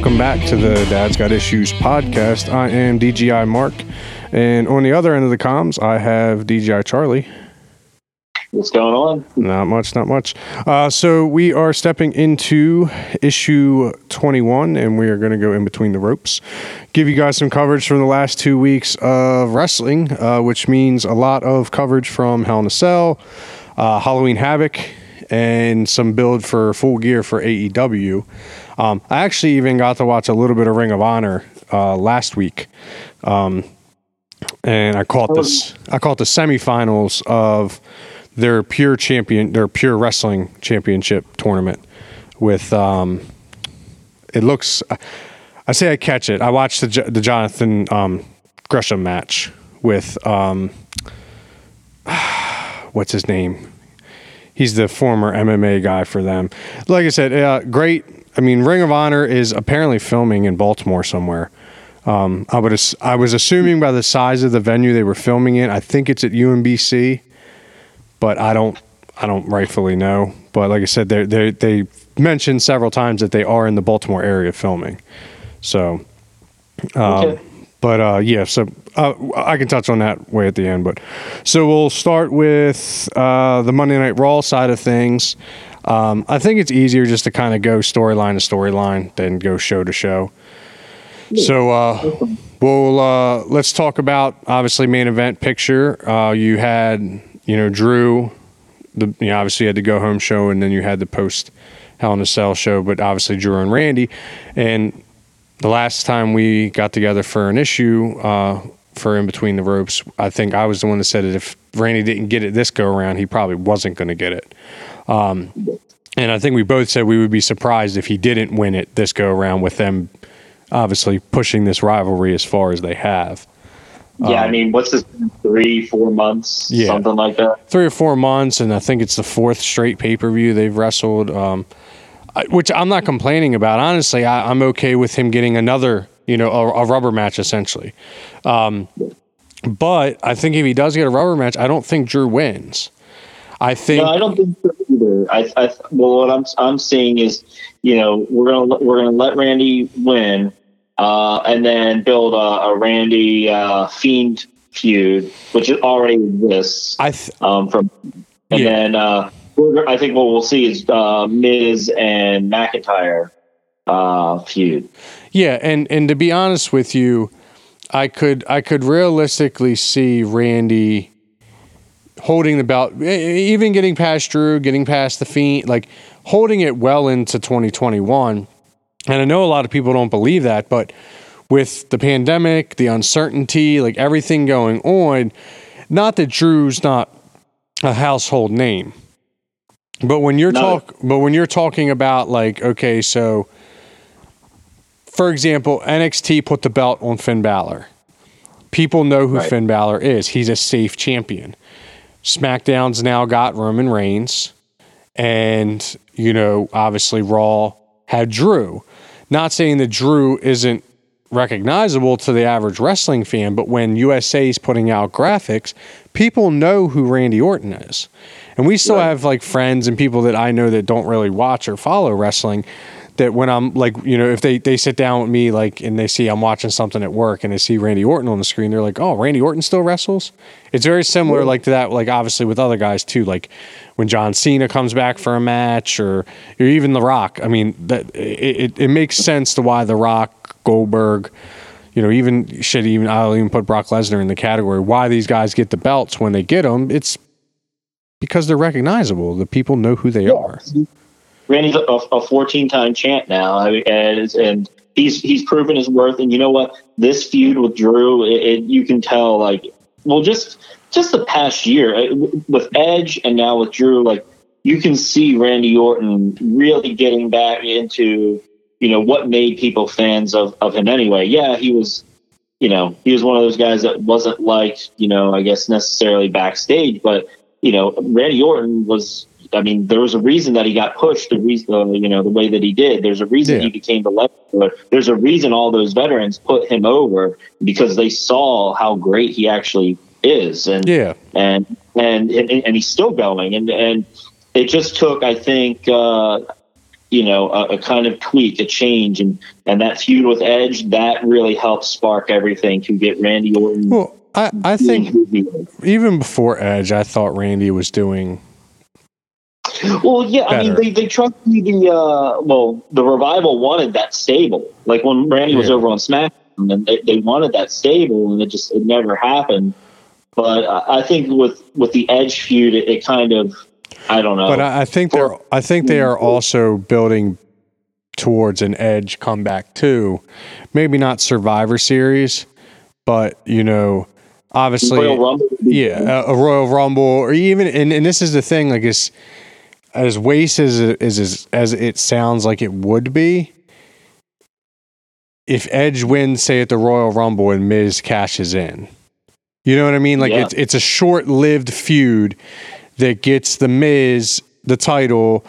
welcome back to the Dad's Got Issues podcast. I am DGI Mark, and on the other end of the comms, I have DGI Charlie. What's going on? Not much, not much. Uh, so we are stepping into issue 21, and we are going to go in between the ropes. Give you guys some coverage from the last two weeks of wrestling, uh, which means a lot of coverage from Hell in a Cell, uh, Halloween Havoc, and some build for full gear for AEW. Um, I actually even got to watch a little bit of Ring of Honor uh, last week. Um, and I caught this. I caught the semifinals of their pure champion, their pure wrestling championship tournament. With um, it looks, I say I catch it. I watched the the Jonathan um, Gresham match with um, what's his name? He's the former MMA guy for them. Like I said, uh, great. I mean, Ring of Honor is apparently filming in Baltimore somewhere. Um, I would I was assuming by the size of the venue they were filming in. I think it's at UMBC, but I don't I don't rightfully know. But like I said, they they they mentioned several times that they are in the Baltimore area filming. So, um, okay. but uh, yeah, so uh, I can touch on that way at the end. But so we'll start with uh, the Monday Night Raw side of things. Um, I think it's easier just to kind of go storyline to storyline than go show to show. So uh, we'll uh, let's talk about obviously main event picture. Uh, you had you know Drew, the you know, obviously you had the go home show, and then you had the post Hell in a Cell show. But obviously Drew and Randy, and the last time we got together for an issue uh, for in between the ropes, I think I was the one that said that if Randy didn't get it this go around, he probably wasn't going to get it. Um, and I think we both said we would be surprised if he didn't win it this go around with them obviously pushing this rivalry as far as they have. Yeah, um, I mean, what's this? Three, four months, yeah, something like that. Three or four months, and I think it's the fourth straight pay per view they've wrestled. Um, which I'm not complaining about. Honestly, I, am okay with him getting another, you know, a, a rubber match essentially. Um, but I think if he does get a rubber match, I don't think Drew wins. I think. No, I don't think so either. I, I well, what I'm I'm saying is, you know, we're gonna we're gonna let Randy win, uh, and then build a, a Randy uh, Fiend feud, which already exists. I th- um, from and yeah. then uh, I think what we'll see is uh, Miz and McIntyre uh, feud. Yeah, and and to be honest with you, I could I could realistically see Randy holding the belt, even getting past Drew, getting past the Fiend, like holding it well into 2021 and I know a lot of people don't believe that, but with the pandemic, the uncertainty, like everything going on, not that Drew's not a household name. But when you're no. talk but when you're talking about like okay, so for example, NXT put the belt on Finn Balor. People know who right. Finn Balor is. He's a safe champion. SmackDown's now got Roman Reigns and you know, obviously Raw had Drew. Not saying that Drew isn't recognizable to the average wrestling fan, but when USA is putting out graphics, people know who Randy Orton is. And we still right. have like friends and people that I know that don't really watch or follow wrestling that when I'm like, you know, if they, they sit down with me like and they see I'm watching something at work and they see Randy Orton on the screen, they're like, Oh, Randy Orton still wrestles? It's very similar like to that, like obviously with other guys too. Like when John Cena comes back for a match or, or even The Rock. I mean, that it, it, it makes sense to why The Rock, Goldberg, you know, even should even I'll even put Brock Lesnar in the category. Why these guys get the belts when they get them? It's because they're recognizable. The people know who they yeah. are. Randy's a, a 14 time champ now, and, and he's he's proven his worth. And you know what? This feud with Drew, it, it, you can tell like well, just just the past year uh, with Edge and now with Drew, like you can see Randy Orton really getting back into, you know, what made people fans of, of him anyway. Yeah, he was, you know, he was one of those guys that wasn't liked, you know, I guess necessarily backstage, but, you know, Randy Orton was, I mean, there was a reason that he got pushed, the reason, uh, you know, the way that he did. There's a reason yeah. he became the legend. There's a reason all those veterans put him over because they saw how great he actually is, and yeah, and and and, and he's still going, and and it just took, I think, uh, you know a, a, kind of tweak, a change, and and that feud with Edge that really helped spark everything to get Randy Orton. Well, I I think even before Edge, I thought Randy was doing. Well, yeah, better. I mean they they trust the uh well the revival wanted that stable like when Randy was over on SmackDown and they, they wanted that stable and it just it never happened. But I think with with the Edge feud, it, it kind of I don't know. But I, I think they're I think they are also building towards an Edge comeback too. Maybe not Survivor Series, but you know, obviously, yeah, a, a, Royal Rumble, or even and, and this is the thing, like as as waste as as as it sounds like it would be. If Edge wins, say at the Royal Rumble, and Miz cashes in, you know what I mean? Like yeah. it's it's a short lived feud that gets the Miz the title,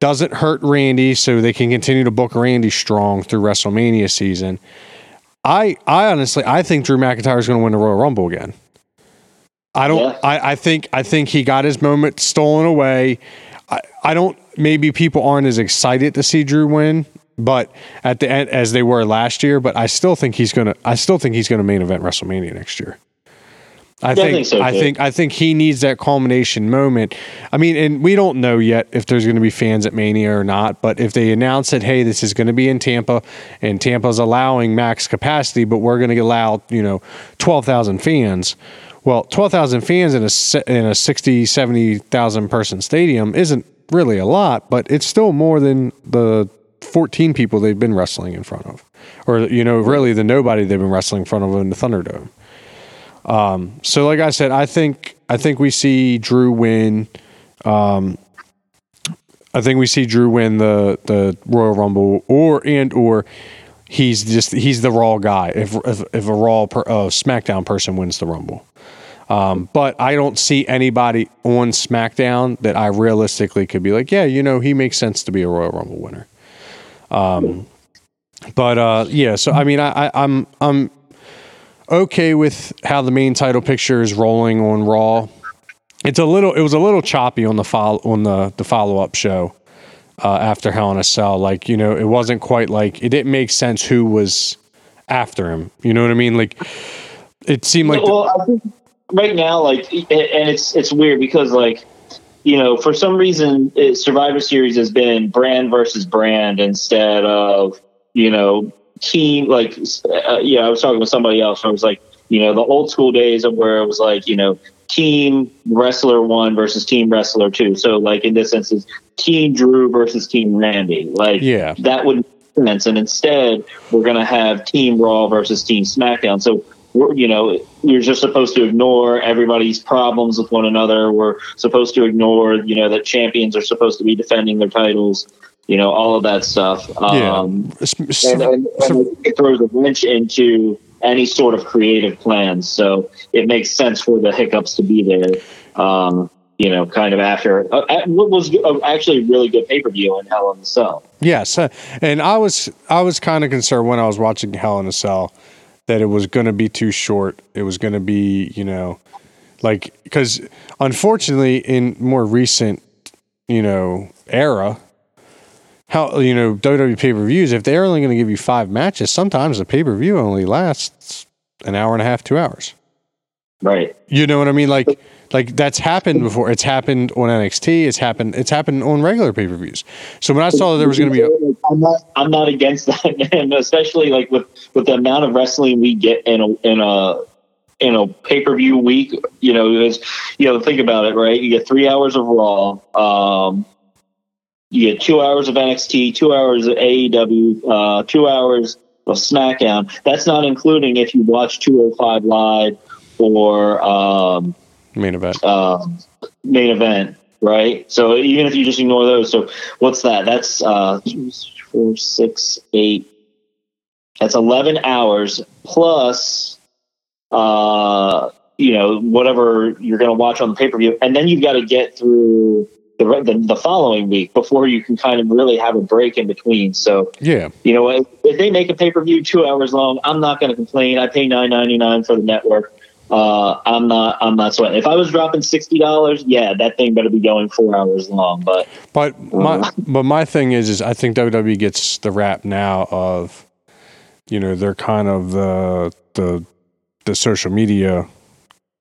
doesn't hurt Randy, so they can continue to book Randy strong through WrestleMania season. I I honestly I think Drew McIntyre is going to win the Royal Rumble again. I don't. Yeah. I, I think I think he got his moment stolen away. I, I don't. Maybe people aren't as excited to see Drew win, but at the end as they were last year. But I still think he's gonna. I still think he's gonna main event WrestleMania next year. I, yeah, think, I think so I think I think he needs that culmination moment. I mean, and we don't know yet if there's going to be fans at Mania or not. But if they announce that, hey, this is going to be in Tampa, and Tampa's allowing max capacity, but we're going to allow you know twelve thousand fans. Well, twelve thousand fans in a in a 60, 70,000 person stadium isn't really a lot, but it's still more than the fourteen people they've been wrestling in front of, or you know, really the nobody they've been wrestling in front of in the Thunderdome. Um, so, like I said, I think I think we see Drew win. Um, I think we see Drew win the the Royal Rumble, or and or he's just he's the Raw guy. If if, if a Raw per, uh, SmackDown person wins the Rumble, um, but I don't see anybody on SmackDown that I realistically could be like, yeah, you know, he makes sense to be a Royal Rumble winner. Um, but uh, yeah, so I mean, I, I, I'm I'm okay with how the main title picture is rolling on Raw. It's a little. It was a little choppy on the follow on the the follow up show uh, after Hell in a Cell. Like you know, it wasn't quite like it didn't make sense who was after him. You know what I mean? Like it seemed like. Well, the, I think right now, like, and it's it's weird because like you know, for some reason, it, Survivor Series has been brand versus brand instead of you know team like uh, yeah i was talking with somebody else i was like you know the old school days of where it was like you know team wrestler one versus team wrestler two. So like in this instance team drew versus team randy. Like yeah. that would make sense. And instead we're going to have team raw versus team smackdown. So you know, you're just supposed to ignore everybody's problems with one another. We're supposed to ignore, you know, that champions are supposed to be defending their titles you know, all of that stuff. Um, yeah. and, and, and it throws a wrench into any sort of creative plans. So it makes sense for the hiccups to be there. Um, you know, kind of after uh, what was actually a really good pay per view in Hell in a Cell. Yes, uh, and I was I was kind of concerned when I was watching Hell in a Cell that it was going to be too short. It was going to be you know, like because unfortunately in more recent you know era how you know WWE pay per views if they're only going to give you five matches, sometimes the pay per view only lasts an hour and a half, two hours. Right. You know what I mean? Like like that's happened before. It's happened on NXT. It's happened. It's happened on regular pay per views. So when I saw that there was going to be, a, I'm not. I'm not against that, man. Especially like with with the amount of wrestling we get in a in a in a pay per view week. You know, is you know think about it, right? You get three hours of Raw. Um, you get two hours of NXT, two hours of AEW, uh, two hours of SmackDown. That's not including if you watch 205 Live or um, main event. Um, main event, right? So even if you just ignore those, so what's that? That's uh, four, six, eight. That's 11 hours plus, uh, you know, whatever you're going to watch on the pay per view. And then you've got to get through the, the, the following week before you can kind of really have a break in between. So yeah, you know, if, if they make a pay per view two hours long, I'm not going to complain. I pay nine ninety nine for the network. Uh, I'm not I'm not sweating. If I was dropping sixty dollars, yeah, that thing better be going four hours long. But but my but my thing is is I think WWE gets the rap now of you know they're kind of the the the social media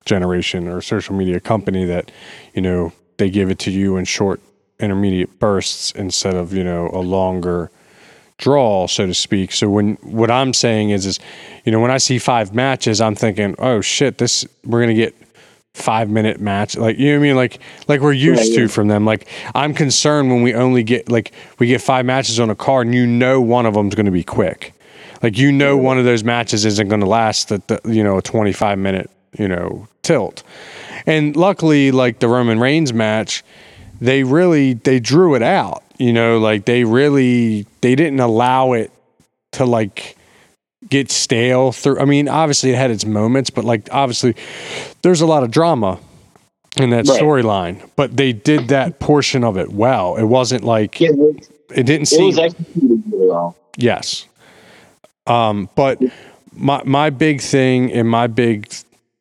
generation or social media company that you know they give it to you in short intermediate bursts instead of you know a longer draw, so to speak. So when what I'm saying is, is you know when I see five matches, I'm thinking, oh shit, this we're gonna get five minute match like you know what I mean? Like like we're used yeah, to from them. Like I'm concerned when we only get like we get five matches on a card and you know one of them's to be quick. Like you know mm-hmm. one of those matches isn't going to last the, the you know a 25 minute you know tilt. And luckily like the Roman Reigns match they really they drew it out you know, like they really they didn't allow it to like get stale through. I mean, obviously it had its moments, but like obviously there's a lot of drama in that right. storyline. But they did that portion of it well. It wasn't like yeah, it didn't seem. It was executed really well. Yes. Um, but my my big thing and my big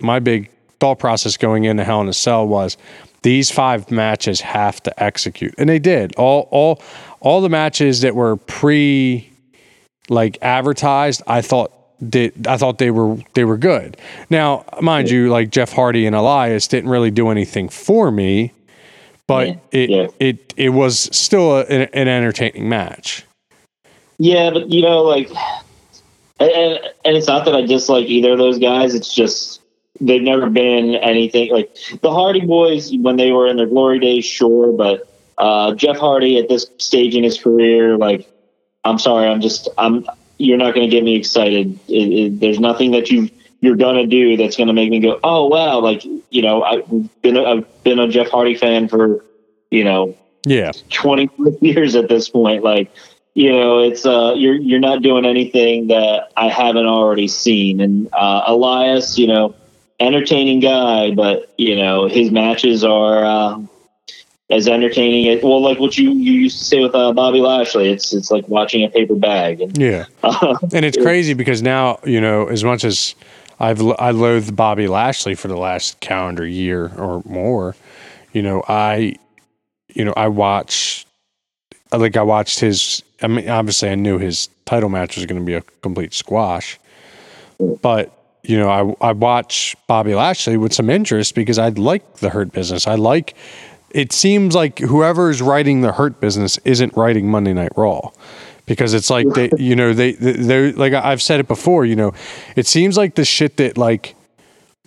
my big thought process going into Hell in a Cell was these five matches have to execute, and they did. All all all the matches that were pre like advertised, I thought did I thought they were they were good. Now, mind you, like Jeff Hardy and Elias didn't really do anything for me, but yeah. it yeah. it it was still a, an entertaining match. Yeah, but you know, like, and, and it's not that I dislike either of those guys. It's just they've never been anything like the Hardy Boys when they were in their glory days, sure, but uh, Jeff Hardy at this stage in his career, like, I'm sorry, I'm just, I'm, you're not going to get me excited. It, it, there's nothing that you you're going to do that's going to make me go, oh wow, like you know, I've been a, I've been a Jeff Hardy fan for you know, yeah, 20 years at this point, like. You know, it's uh, you're you're not doing anything that I haven't already seen. And uh, Elias, you know, entertaining guy, but you know his matches are uh, as entertaining as well, like what you, you used to say with uh, Bobby Lashley. It's it's like watching a paper bag. And, yeah, uh, and it's crazy because now you know as much as I've I loathed Bobby Lashley for the last calendar year or more. You know, I you know I watch like I watched his. I mean, obviously I knew his title match was going to be a complete squash, but you know, I I watch Bobby Lashley with some interest because I like the Hurt Business. I like. It seems like whoever's writing the Hurt Business isn't writing Monday Night Raw, because it's like they, you know, they they like I've said it before. You know, it seems like the shit that like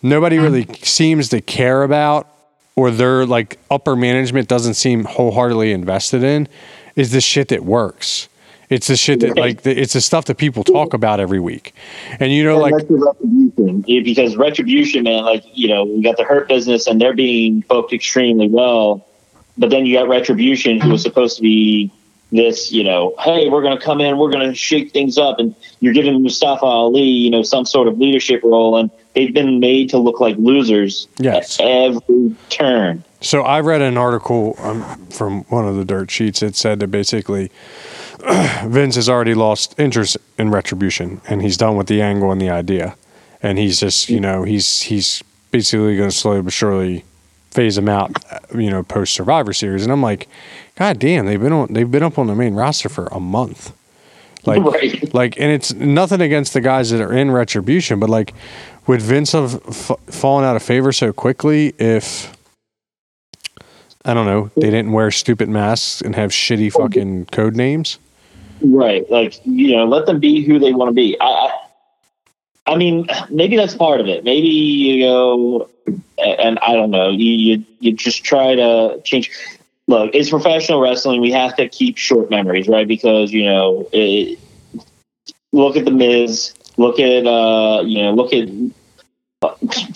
nobody really seems to care about, or their like upper management doesn't seem wholeheartedly invested in, is the shit that works. It's the shit that like it's the stuff that people talk about every week, and you know, and retribution because retribution, man. Like you know, we got the hurt business, and they're being booked extremely well, but then you got retribution, who was supposed to be this, you know, hey, we're going to come in, we're going to shake things up, and you're giving Mustafa Ali, you know, some sort of leadership role, and they've been made to look like losers yes. at every turn. So I read an article um, from one of the dirt sheets. It said that basically Vince has already lost interest in retribution, and he's done with the angle and the idea, and he's just you know he's he's basically going to slowly but surely phase him out, you know, post Survivor Series, and I'm like, God damn, they've been on they've been up on the main roster for a month. Like, right. like, and it's nothing against the guys that are in retribution, but like, would Vince have f- fallen out of favor so quickly if I don't know they didn't wear stupid masks and have shitty fucking code names? Right. Like, you know, let them be who they want to be. I, I mean, maybe that's part of it. Maybe you go, and I don't know, you, you, you just try to change. Look, it's professional wrestling. We have to keep short memories, right? Because, you know, it, look at The Miz, look at, uh, you know, look at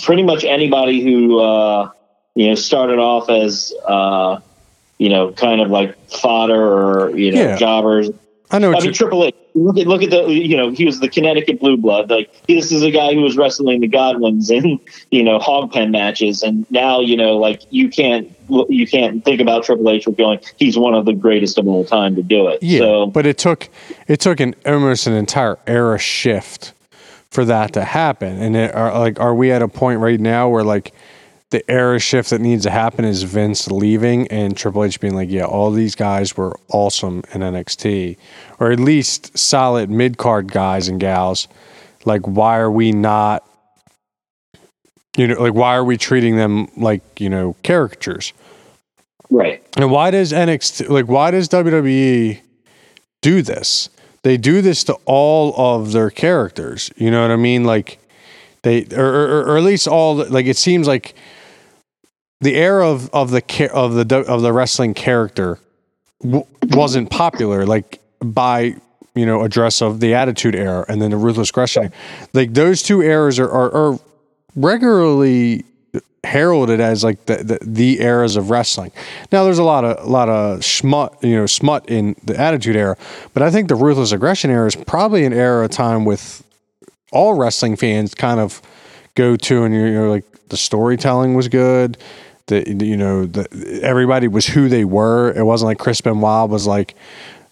pretty much anybody who, uh, you know, started off as, uh, you know, kind of like fodder or, you know, yeah. jobbers I know. I mean, Triple H. Look at look at the you know he was the Connecticut Blue Blood. Like this is a guy who was wrestling the Godwins in you know hog pen matches, and now you know like you can't you can't think about Triple H with going he's one of the greatest of all time to do it. Yeah, so, but it took it took an almost an entire era shift for that to happen. And it, are like, are we at a point right now where like the era shift that needs to happen is Vince leaving and Triple H being like, yeah, all these guys were awesome in NXT, or at least solid mid card guys and gals. Like, why are we not? You know, like why are we treating them like you know caricatures? Right. And why does NXT like why does WWE do this? They do this to all of their characters. You know what I mean? Like they or, or, or at least all like it seems like the era of of the of the of the wrestling character w- wasn't popular like by you know address of the attitude era and then the ruthless aggression like those two eras are, are, are regularly heralded as like the, the, the eras of wrestling. Now there's a lot of a lot of smut you know smut in the Attitude Era, but I think the Ruthless Aggression Era is probably an era of time with all wrestling fans kind of go to, and you're, you're like the storytelling was good. The you know the everybody was who they were. It wasn't like Chris Benoit was like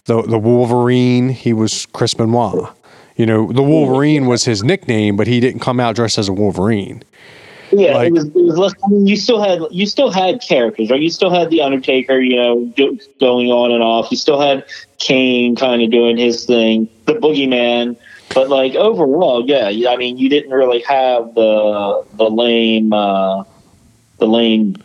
the the Wolverine. He was Chris Benoit. You know, the Wolverine was his nickname, but he didn't come out dressed as a Wolverine. Yeah, like, it, was, it was less. I mean, you still had you still had characters, right? You still had the Undertaker, you know, going on and off. You still had Kane kind of doing his thing, the Boogeyman. But like overall, yeah, I mean, you didn't really have the the lame uh, the lame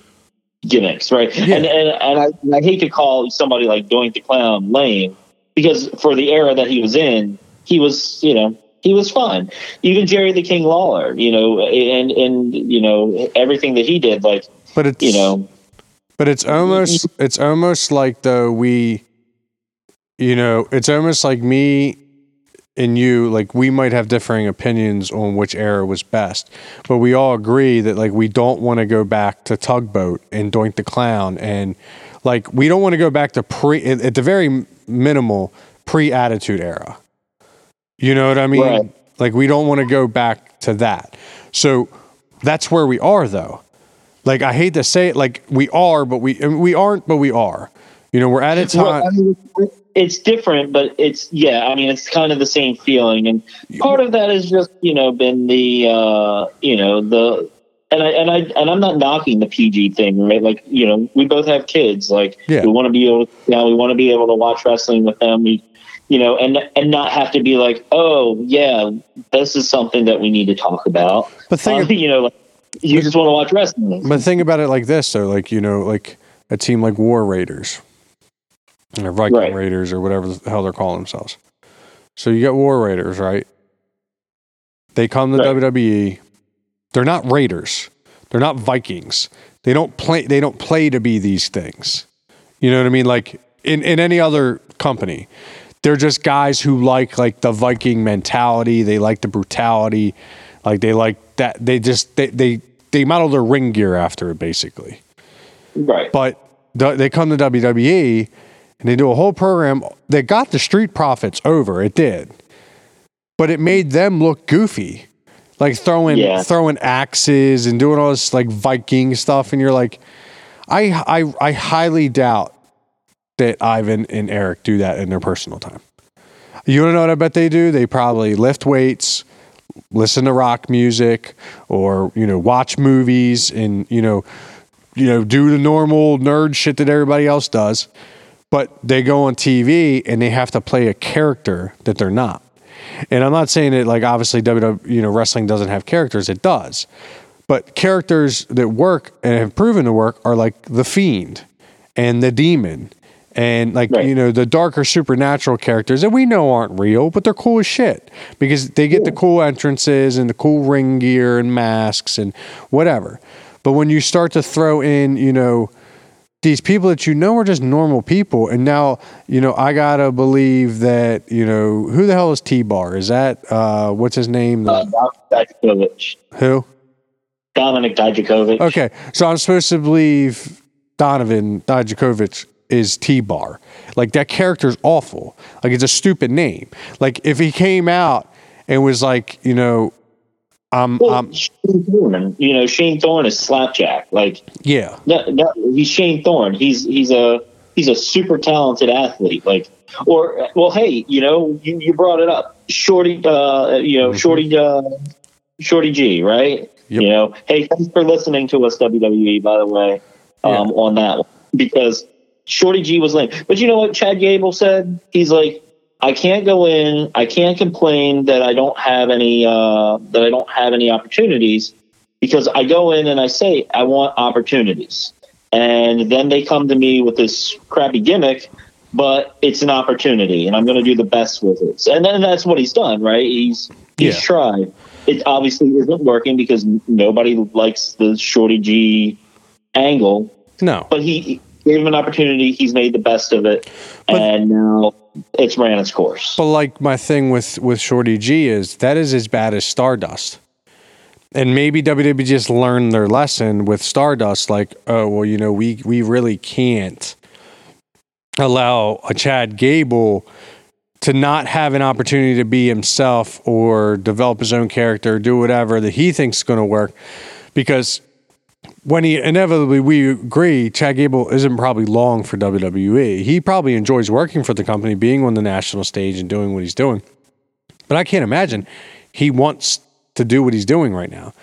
gimmicks, right? Yeah. And and, and I, and I hate to call somebody like Doink the Clown lame because for the era that he was in, he was you know he was fun. Even Jerry the King Lawler, you know, and and you know everything that he did, like, but it's you know, but it's almost it's almost like though we, you know, it's almost like me and you like we might have differing opinions on which era was best but we all agree that like we don't want to go back to tugboat and doink the clown and like we don't want to go back to pre at the very minimal pre attitude era you know what I mean? Right. Like we don't want to go back to that. So that's where we are though. Like I hate to say it like we are but we we aren't but we are. You know, we're at a time well, I mean, it's different, but it's yeah. I mean, it's kind of the same feeling, and part of that has just you know been the uh, you know the and I and I and I'm not knocking the PG thing, right? Like you know, we both have kids. Like yeah. we want to be able, to, you know, we want to be able to watch wrestling with them. We you know, and and not have to be like, oh yeah, this is something that we need to talk about. But think, uh, you know, like, you just want to watch wrestling. But think about it like this, though, like you know, like a team like War Raiders or Viking right. Raiders or whatever the hell they're calling themselves. So you got War Raiders, right? They come to right. WWE. They're not Raiders. They're not Vikings. They don't play. They don't play to be these things. You know what I mean? Like in in any other company they're just guys who like like the Viking mentality. They like the brutality. Like they like that. They just they they they model their ring gear after it basically. Right. But the, they come to WWE and they do a whole program that got the Street Profits over. It did, but it made them look goofy, like throwing yeah. throwing axes and doing all this like Viking stuff. And you're like, I I I highly doubt that Ivan and Eric do that in their personal time. You to know what I bet they do? They probably lift weights, listen to rock music, or you know, watch movies, and you know, you know, do the normal nerd shit that everybody else does. But they go on TV and they have to play a character that they're not. And I'm not saying that like obviously WWE, you know, wrestling doesn't have characters. It does. But characters that work and have proven to work are like the Fiend and the Demon and like right. you know the darker supernatural characters that we know aren't real but they're cool as shit because they get the cool entrances and the cool ring gear and masks and whatever but when you start to throw in you know these people that you know are just normal people and now you know i gotta believe that you know who the hell is t-bar is that uh what's his name uh, who Dominik Dijakovic. Okay, so I'm supposed to believe Donovan Dijakovic is T Bar. Like that character's awful. Like it's a stupid name. Like if he came out and was like, you know, I'm, well, I'm Shane Thorne, you know, Shane Thorne is slapjack. Like, yeah, that, that, he's Shane Thorne. He's he's a he's a super talented athlete. Like, or well, hey, you know, you, you brought it up. Shorty, uh, you know, Mhm. Shorty, uh, Shorty G, right? Yep. You know, hey, thanks for listening to us, WWE, by the way, um, on that one because Shorty G was lame. But you know what Chad Gable said? He's like, I can't go in, I can't complain that I don't have any, uh, that I don't have any opportunities because I go in and I say I want opportunities, and then they come to me with this crappy gimmick but it's an opportunity and I'm going to do the best with it. And then that's what he's done, right? He's he's Yeah. tried. It obviously isn't working because nobody likes the Shorty G angle, No. but he gave him an opportunity. He's made the best of it, But- and now it's ran its course. But like my thing with with Shorty G is that is as bad as Stardust. And maybe WWE just learned their lesson with Stardust, like, oh well, you know, we we really can't allow a Chad Gable to not have an opportunity to be himself or develop his own character, do whatever that he thinks is going to work, because when he inevitably we agree Chad Gable isn't probably long for WWE. He probably enjoys working for the company, being on the national stage and doing what he's doing. But I can't imagine he wants to do what he's doing right now.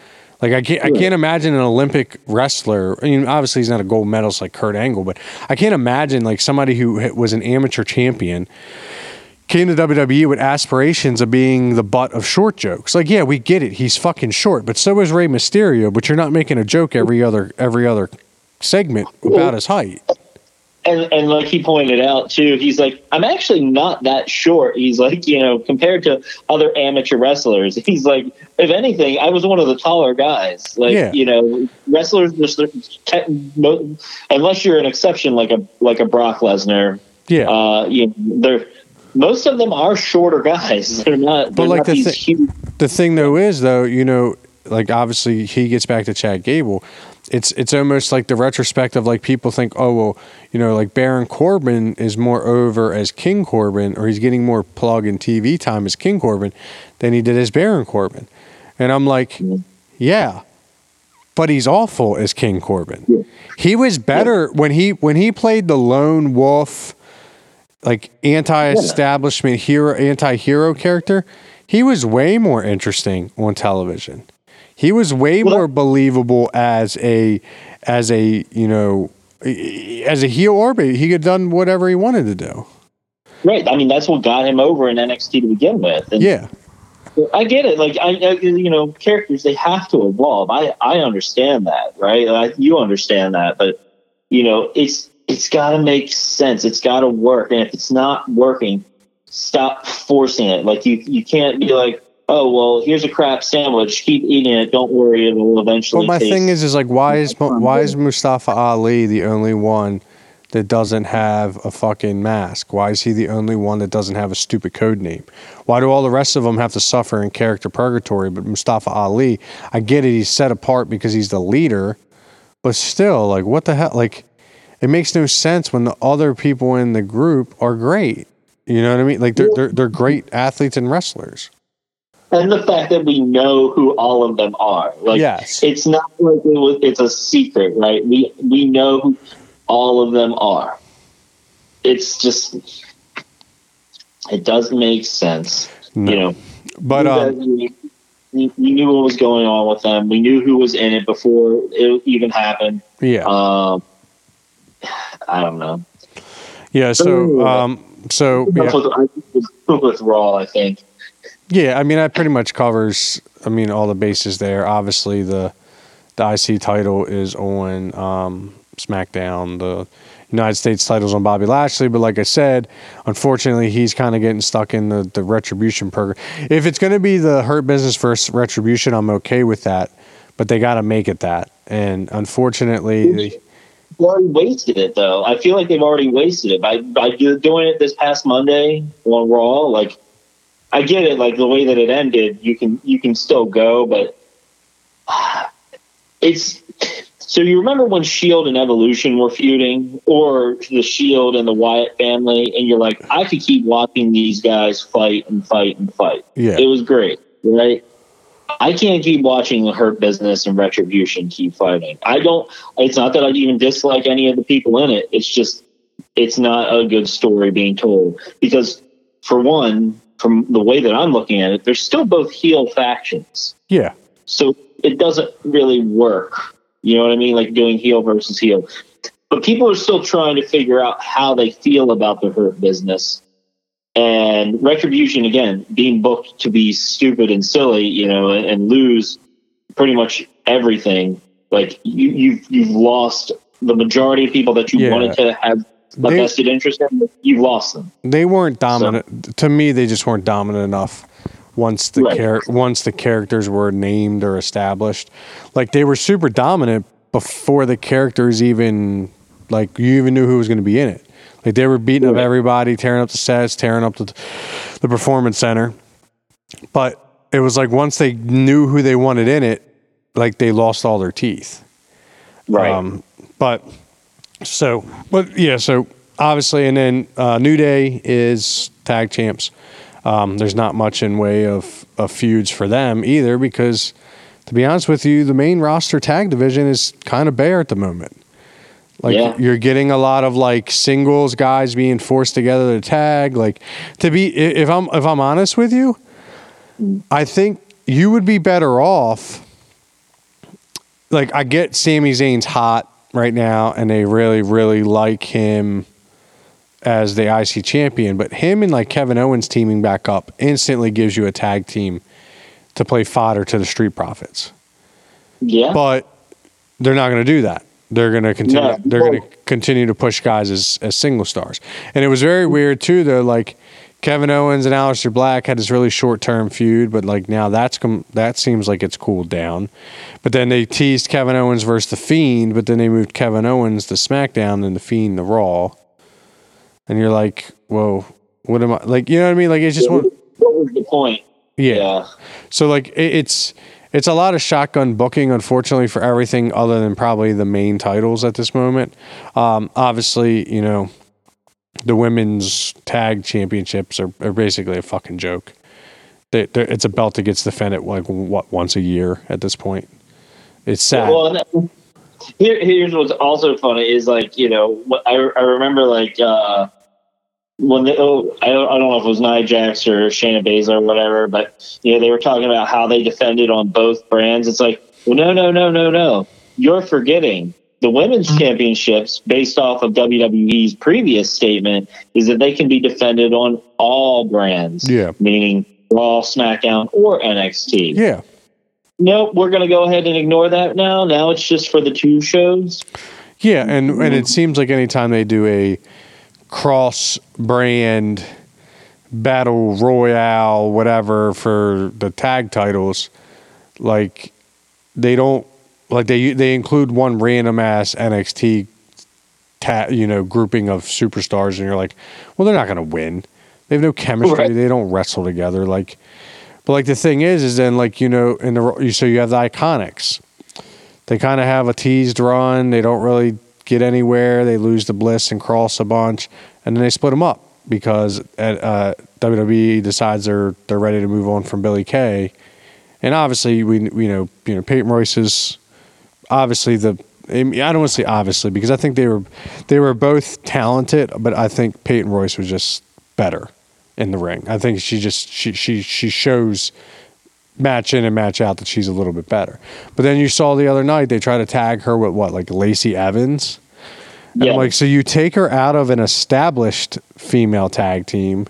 Like I can't I can't imagine an Olympic wrestler. I mean, obviously he's not a gold medalist like Kurt Angle, but I can't imagine like somebody who was an amateur champion came to WWE with aspirations of being the butt of short jokes. Like, yeah, we get it. He's fucking short, but so is Rey Mysterio. But you're not making a joke every other every other segment about his height. and and like he pointed out too, he's like, I'm actually not that short. He's like, you know, compared to other amateur wrestlers, he's like, if anything, I was one of the taller guys. Like, Yeah. you know, wrestlers just unless you're an exception, like a like a Brock Lesnar, Yeah. uh, you know, they're most of them are shorter guys. They're not. They're like not the thi- the thing though is though you know like obviously he gets back to Chad Gable. It's it's almost like the retrospective like people think oh well you know like Baron Corbin is more over as King Corbin or he's getting more plug and TV time as King Corbin than he did as Baron Corbin, and I'm like yeah, but he's awful as King Corbin. He was better when he when he played the lone wolf like anti-establishment hero anti-hero character he was way more interesting on television he was way Well, more believable as a as a you know as a heel orbit he could have done whatever he wanted to do Right. I mean, that's what got him over in NXT to begin with. And yeah I get it. Like I, I, you know, characters they have to evolve. I, I understand that, right? I, you understand that, but you know, it's it's got to make sense. It's got to work, and if it's not working, stop forcing it. Like you, you can't be like, oh well, here's a crap sandwich. Keep eating it. Don't worry, it will eventually. but my thing is is like why is why is Mustafa Ali the only one that doesn't have a fucking mask why is he the only one that doesn't have a stupid code name why do all the rest of them have to suffer in character purgatory but Mustafa Ali I get it he's set apart because he's the leader but still like what the hell like it makes no sense when the other people in the group are great you know what I mean like they're they're, they're great athletes and wrestlers and the fact that we know who all of them are. Like, Yes. it's not like it was, it's a secret, right? We we know who all of them are. It's just it doesn't make sense, No. you know. but we, um we knew what was going on with them. We knew who was in it before it even happened. yeah Um, I don't know. yeah so um so yeah. With, with Raw, I think. Yeah, I mean, that pretty much covers. I mean, all the bases there. Obviously, the the IC title is on um, SmackDown. The United States title's on Bobby Lashley. But like I said, unfortunately, he's kind of getting stuck in the the retribution program. If it's going to be the Hurt Business versus Retribution, I'm okay with that. But they got to make it that. And unfortunately, they- They already wasted it though. I feel like they've already wasted it by by doing it this past Monday on Raw. Like, I get it. Like the way that it ended, you can you can still go, but it's. So you remember when Shield and Evolution were feuding, or the Shield and the Wyatt family, and you're like, I could keep watching these guys fight and fight and fight. yeah, It was great, right? I can't keep watching the Hurt Business and Retribution keep fighting. I don't. It's not that I even dislike any of the people in it. It's just it's not a good story being told because, for one, from the way that I'm looking at it, they're still both heel factions. Yeah. So it doesn't really work. You know what I mean? Like doing heel versus heel. But people are still trying to figure out how they feel about the hurt business. And retribution again, being booked to be stupid and silly, you know, and, and lose pretty much everything. Like you, you've you've lost the majority of people that you Yeah. wanted to have a They- vested interest in. You've lost them. They weren't dominant. to me, they just weren't dominant enough. Once the Right. char- once the characters were named or established, like they were super dominant before the characters even like you even knew who was going to be in it. Like they were beating up everybody, tearing up the sets, tearing up the the performance center. But it was like once they knew who they wanted in it, like they lost all their teeth. Right. Um, but so, but yeah, so obviously, and then uh, New Day is tag champs. Um, there's not much in way of, of feuds for them either because, to be honest with you, the main roster tag division is kind of bare at the moment. Like Yeah. you're getting a lot of like singles guys being forced together to tag. Like to be, if I'm if I'm honest with you, I think you would be better off like I get Sami Zayn's hot right now, and they really, really like him as the IC champion. But him and like Kevin Owens teaming back up instantly gives you a tag team to play fodder to the Street Profits. yeah. But they're not going to do that. They're going to continue. They're going to continue to push guys as as single stars. And it was very weird too, though. Like Kevin Owens and Aleister Black had this really short term feud, but like now that's com- that seems like it's cooled down. But then they teased Kevin Owens versus the Fiend, but then they moved Kevin Owens to SmackDown and the Fiend to Raw. And you're like, whoa, what am I like? You know what I mean? Like it's just one. what was the point? Yeah. Yeah. So like it, it's it's a lot of shotgun booking, unfortunately, for everything other than probably the main titles at this moment. Um, obviously, you know, the women's tag championships are, are basically a fucking joke. They, it's a belt that gets defended like what once a year at this point. It's sad. Well, that- here, here's what's also funny is like you know I, I remember like uh, when they, oh I don't, I don't know if it was Nia Jax or Shayna Baszler or whatever, but you know they were talking about how they defended on both brands. It's like well no no no no no you're forgetting the women's mm-hmm. championships based off of WWE's previous statement is that they can be defended on all brands. Yeah. meaning Raw, SmackDown, or NXT yeah. nope, we're going to go ahead and ignore that now. Now it's just for the two shows. Yeah, and and it mm-hmm. seems like anytime they do a cross brand battle royale, whatever for the tag titles, like they don't like they they include one random ass NXT ta- you know grouping of superstars, and you're like, well, they're not going to win. They have no chemistry. Right. They don't wrestle together. Like, but like the thing is, is then like you know in the so you have the iconics they kind of have a teased run. They don't really get anywhere. They lose to Bliss and Cross a bunch, and then they split them up because uh, WWE decides they're they're ready to move on from Billy Kay, and obviously we we know you know Peyton Royce is obviously the. I don't want to say obviously because I think they were they were both talented, but I think Peyton Royce was just better in the ring. I think she just she she she shows match in and match out that she's a little bit better. But then you saw the other night they try to tag her with what like Lacey Evans. And Yeah. I'm like, so you take her out of an established female tag team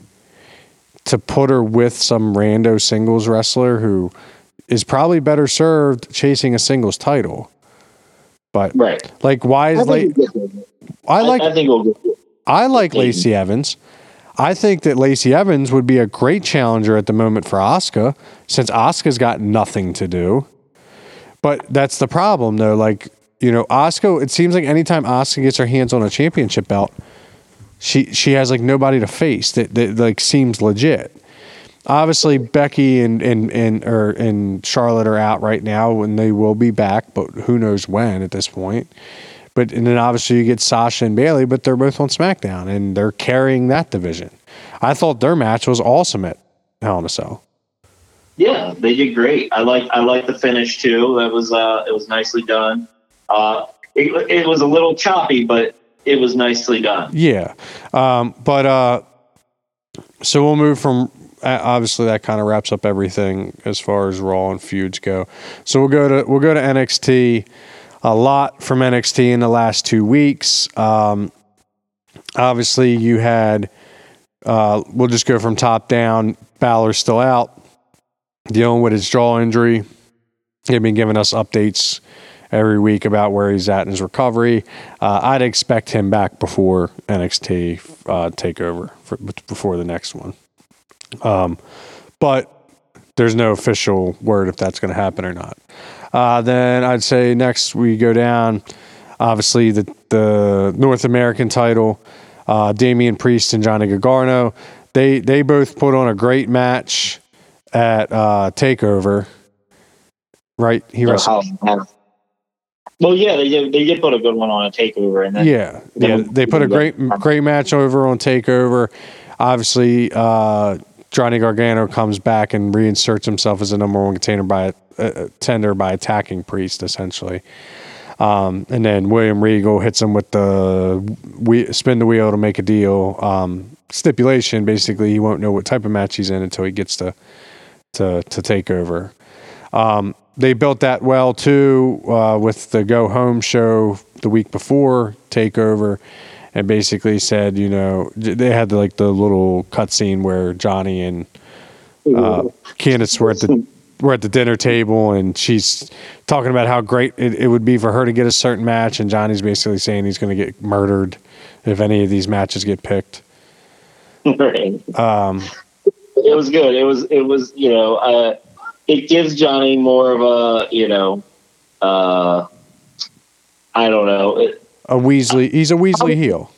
to put her with some rando singles wrestler who is probably better served chasing a singles title. But Right. like, why is like think, we'll get there. I like I think we'll. I like. Lacey Evans. I think that Lacey Evans would be a great challenger at the moment for Asuka, since Asuka's got nothing to do. But that's the problem, though. Like you know, Asuka. It seems like anytime Asuka gets her hands on a championship belt, she she has like nobody to face that that like seems legit. Obviously, Becky and and and or and Charlotte are out right now, and they will be back, but who knows when at this point. But and then obviously you get Sasha and Bayley, but they're both on SmackDown and they're carrying that division. I thought their match was awesome at Hell in a Cell. Yeah, they did great. I like I like the finish too. That was uh it was nicely done. Uh it, it was a little choppy, but it was nicely done. Yeah, um, but uh, so we'll move from obviously that kind of wraps up everything as far as Raw and feuds go. So we'll go to we'll go to NXT. A lot from NXT in the last two weeks. Um, obviously, you had. Uh, we'll just go from top down. Balor's still out, dealing with his jaw injury. He's been giving us updates every week about where he's at in his recovery. Uh, I'd expect him back before NXT uh, takeover for, before the next one. Um, but there's no official word if that's going to happen or not. Uh, then I'd say next we go down. Obviously, the the North American title, uh, Damian Priest and Johnny Gargano. They they both put on a great match at uh, Takeover. Right, he wrestled. Well, yeah, they did. They did put a good one on a takeover, and then yeah, yeah, they put a great great match over on Takeover. Obviously, uh, Johnny Gargano comes back and reinserts himself as a number one contender by a, tender by attacking Priest, essentially. Um, and then William Regal hits him with the we, spin the wheel to make a deal. Um, stipulation basically, he won't know what type of match he's in until he gets to to to take over. Um, they built that well too uh, with the go home show the week before takeover and basically said you know they had the, like the little cutscene where johnny and uh, candice were at the were at the dinner table and she's talking about how great it, it would be for her to get a certain match and johnny's basically saying he's going to get murdered if any of these matches get picked right. um, it was good it was it was you know uh, it gives Johnny more of a you know, uh, I don't know, it, a Weasley. He's a Weasley heel.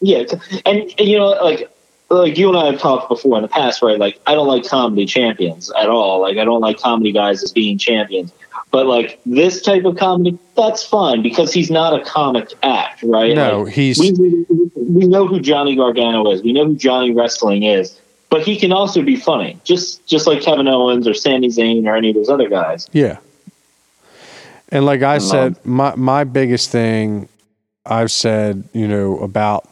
Yeah, and, and you know, like like you and I have talked before in the past, right? Like I don't like comedy champions at all. Like I don't like comedy guys as being champions. But like this type of comedy, that's fun because he's not a comic act, right? No, like, he's. We, we know who Johnny Gargano is. We know who Johnny Wrestling is but he can also be funny, just just like Kevin Owens or Sami Zayn or any of those other guys. Yeah. And like I said, my my biggest thing I've said, you know, about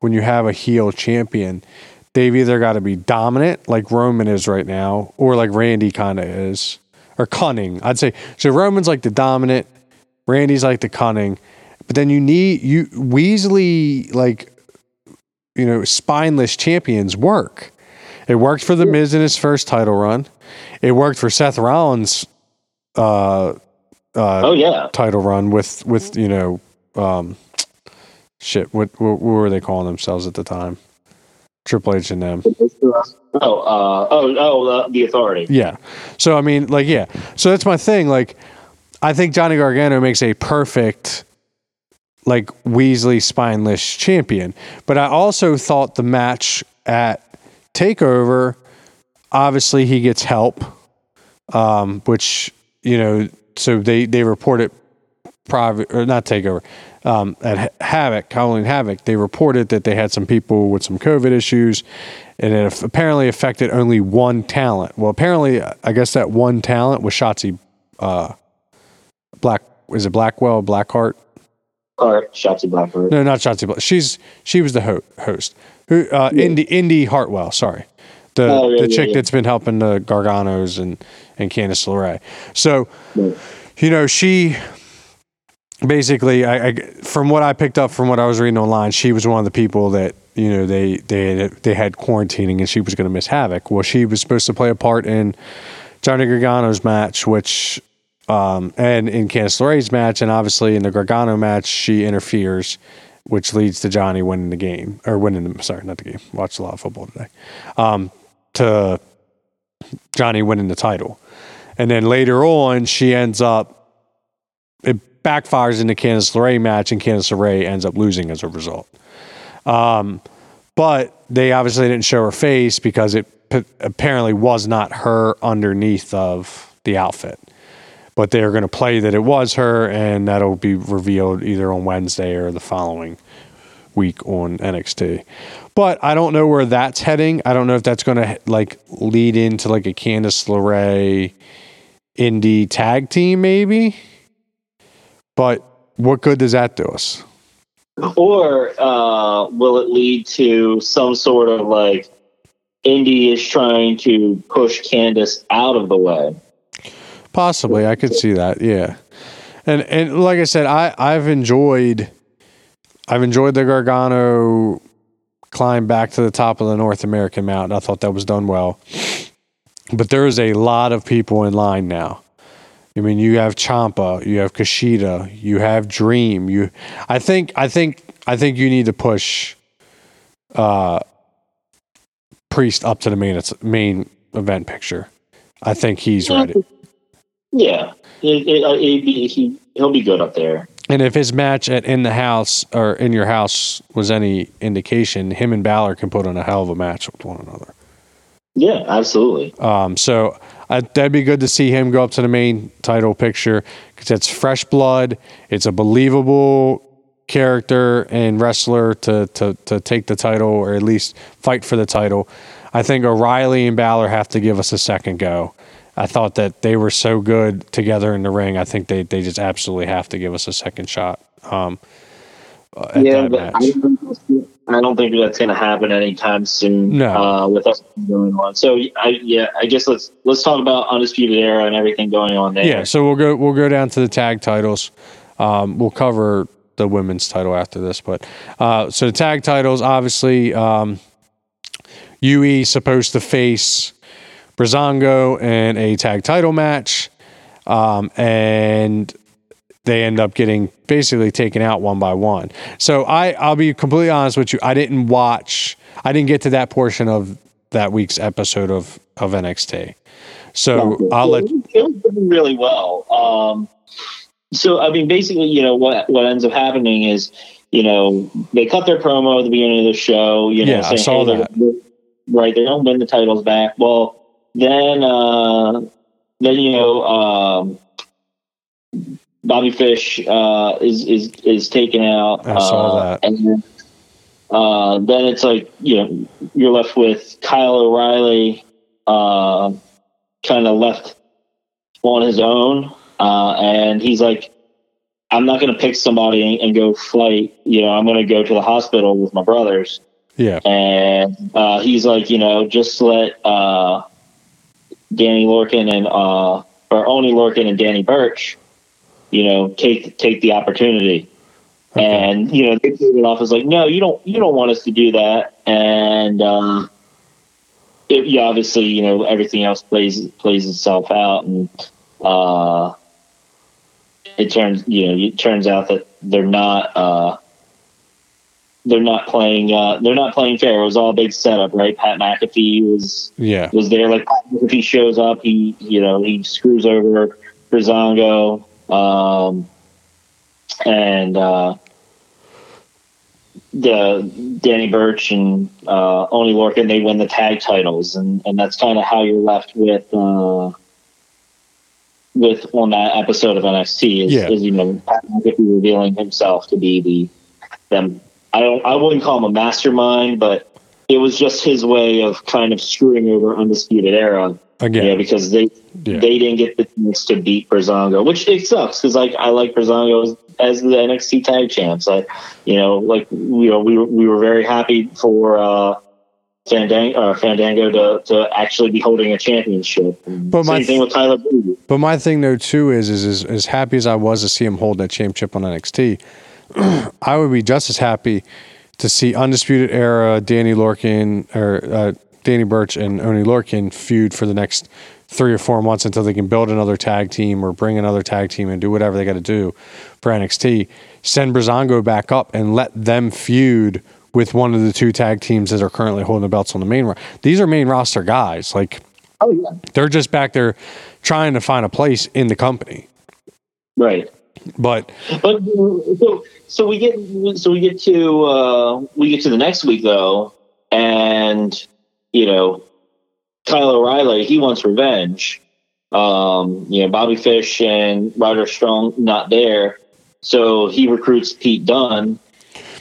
when you have a heel champion, they've either got to be dominant, like Roman is right now, or like Randy kind of is, or cunning. I'd say so. Roman's like the dominant, Randy's like the cunning, but then you need you Weasley like, you know, spineless champions work. It worked for the Miz in his first title run. It worked for Seth Rollins. Uh, uh, oh yeah, title run with with you know, um, shit. What, what, what were they calling themselves at the time? Triple H and them. Oh, uh, oh, oh, uh, the Authority. Yeah. So I mean, like, yeah. So that's my thing. Like, I think Johnny Gargano makes a perfect like Weasley spineless champion. But I also thought the match at takeover, obviously he gets help, um, which you know, so they they report it private or not takeover um, at Havoc, Halloween Havoc. They reported that they had some people with some COVID issues, and it apparently affected only one talent. Well, apparently, I guess that one talent was Shotzi uh, Black. Is it Blackwell Blackheart? Or Shotzi Blackheart? No, not Shotzi Black. She's she was the ho- host. Who? Uh, yeah. Indi Indi Hartwell. Sorry, the oh, yeah, the chick yeah, that's been helping the Garganos and and Candice LeRae. So, you know, she basically, I, I, from what I picked up from what I was reading online, she was one of the people that you know they they they had quarantining and she was going to miss Havoc. Well, she was supposed to play a part in Johnny Gargano's match, which um, and in Candice LeRae's match, and obviously in the Gargano match, she interferes which leads to Johnny winning the game or winning the sorry, not the game. Watched a lot of football today. Um, to Johnny winning the title. And then later on, she ends up it backfires in the Candice LeRae match, and Candice LeRae ends up losing as a result. Um, but they obviously didn't show her face because it p- apparently was not her underneath of the outfit but they're going to play that it was her, and that'll be revealed either on Wednesday or the following week on NXT. But I don't know where that's heading. I don't know if that's going to like lead into like a Candice LeRae Indi tag team, maybe. But what good does that do us? Or uh, will it lead to some sort of like Indi is trying to push Candice out of the way. Possibly, I could see that. Yeah, and and like I said, I I've enjoyed, I've enjoyed the Gargano climb back to the top of the North American mountain. I thought that was done well, but there is a lot of people in line now. I mean, you have Ciampa, you have Kushida, you have Dream. You, I think, I think, I think you need to push uh, Priest up to the main main event picture. I think he's ready. Yeah, it, it, uh, it, he he'll be good up there. And if his match at in the house or in your house was any indication, him and Balor can put on a hell of a match with one another. Yeah, absolutely. Um, so uh, that'd be good to see him go up to the main title picture because it's fresh blood. It's a believable character and wrestler to, to, to take the title or at least fight for the title. I think O'Reilly and Balor have to give us a second go. I thought that they were so good together in the ring. I think they, they just absolutely have to give us a second shot. Um, yeah, but I don't, I don't think that's going to happen anytime soon. No. Uh, with us going on. So I yeah, I guess let's let's talk about undisputed era and everything going on there. Yeah. So we'll go we'll go down to the tag titles. Um, we'll cover the women's title after this. But uh, so the tag titles, obviously, um, UE supposed to face Breezango in a tag title match, um, and they end up getting basically taken out one by one. So I, I'll be completely honest with you. I didn't watch. I didn't get to that portion of that week's episode of of NXT. So I'll let. It was really well. Um, so I mean, basically, you know what what ends up happening is, you know, they cut their promo at the beginning of the show. You know, yeah, saying, I saw hey, that. They're, right, they don't win the titles back. Well, then, uh, then you know, um, Bobby Fish uh, is is is taken out. I saw uh, that, and then, uh, then it's like you know you're left with Kyle O'Reilly, uh, kind of left on his own. Uh, and he's like, I'm not going to pick somebody and, go flight. You know, I'm going to go to the hospital with my brothers. Yeah. And uh, he's like, you know, just let uh, Danny Lorcan and uh, or Oney Lorcan and Danny Burch, you know, take take the opportunity. Okay. And you know, they played it off as like, no, you don't, you don't want us to do that. And uh, it, yeah, obviously, you know, everything else plays plays itself out, and uh, it turns you know it turns out that they're not uh, they're not playing uh, they're not playing fair. It was all a big setup, right? Pat McAfee was yeah was there. Like if he shows up, he you know he screws over Breezango, um, and uh, the Danny Burch and uh, Oney Lorcan they win the tag titles, and and that's kind of how you're left with. Uh, with on that episode of NXT is, yeah. is you know Pat McAfee revealing himself to be the them. I don't. I wouldn't call him a mastermind, but it was just his way of kind of screwing over Undisputed Era again. Yeah, because they yeah. they didn't get the chance to beat Breezango, which it sucks because like I like Breezango as, as, the NXT Tag Champs. I, you know, like you know we were, we were very happy for. uh Fandango, uh, Fandango to, to actually be holding a championship. but my thing with Tyler. But my thing though too is is, is as happy as I was to see him hold that championship on NXT, I would be just as happy to see Undisputed Era, Danny Lorcan or uh, Danny Burch and Oney Lorcan feud for the next three or four months until they can build another tag team or bring another tag team and do whatever they got to do for NXT. Send Breezango back up and let them feud with one of the two tag teams that are currently holding the belts on the main. These are main roster guys. Like, oh yeah, they're just back there trying to find a place in the company. Right. But but so so we get so we get to uh, we get to the next week though, and you know, Kyle O'Reilly he wants revenge. Um, you know, Bobby Fish and Roderick Strong not there, so he recruits Pete Dunne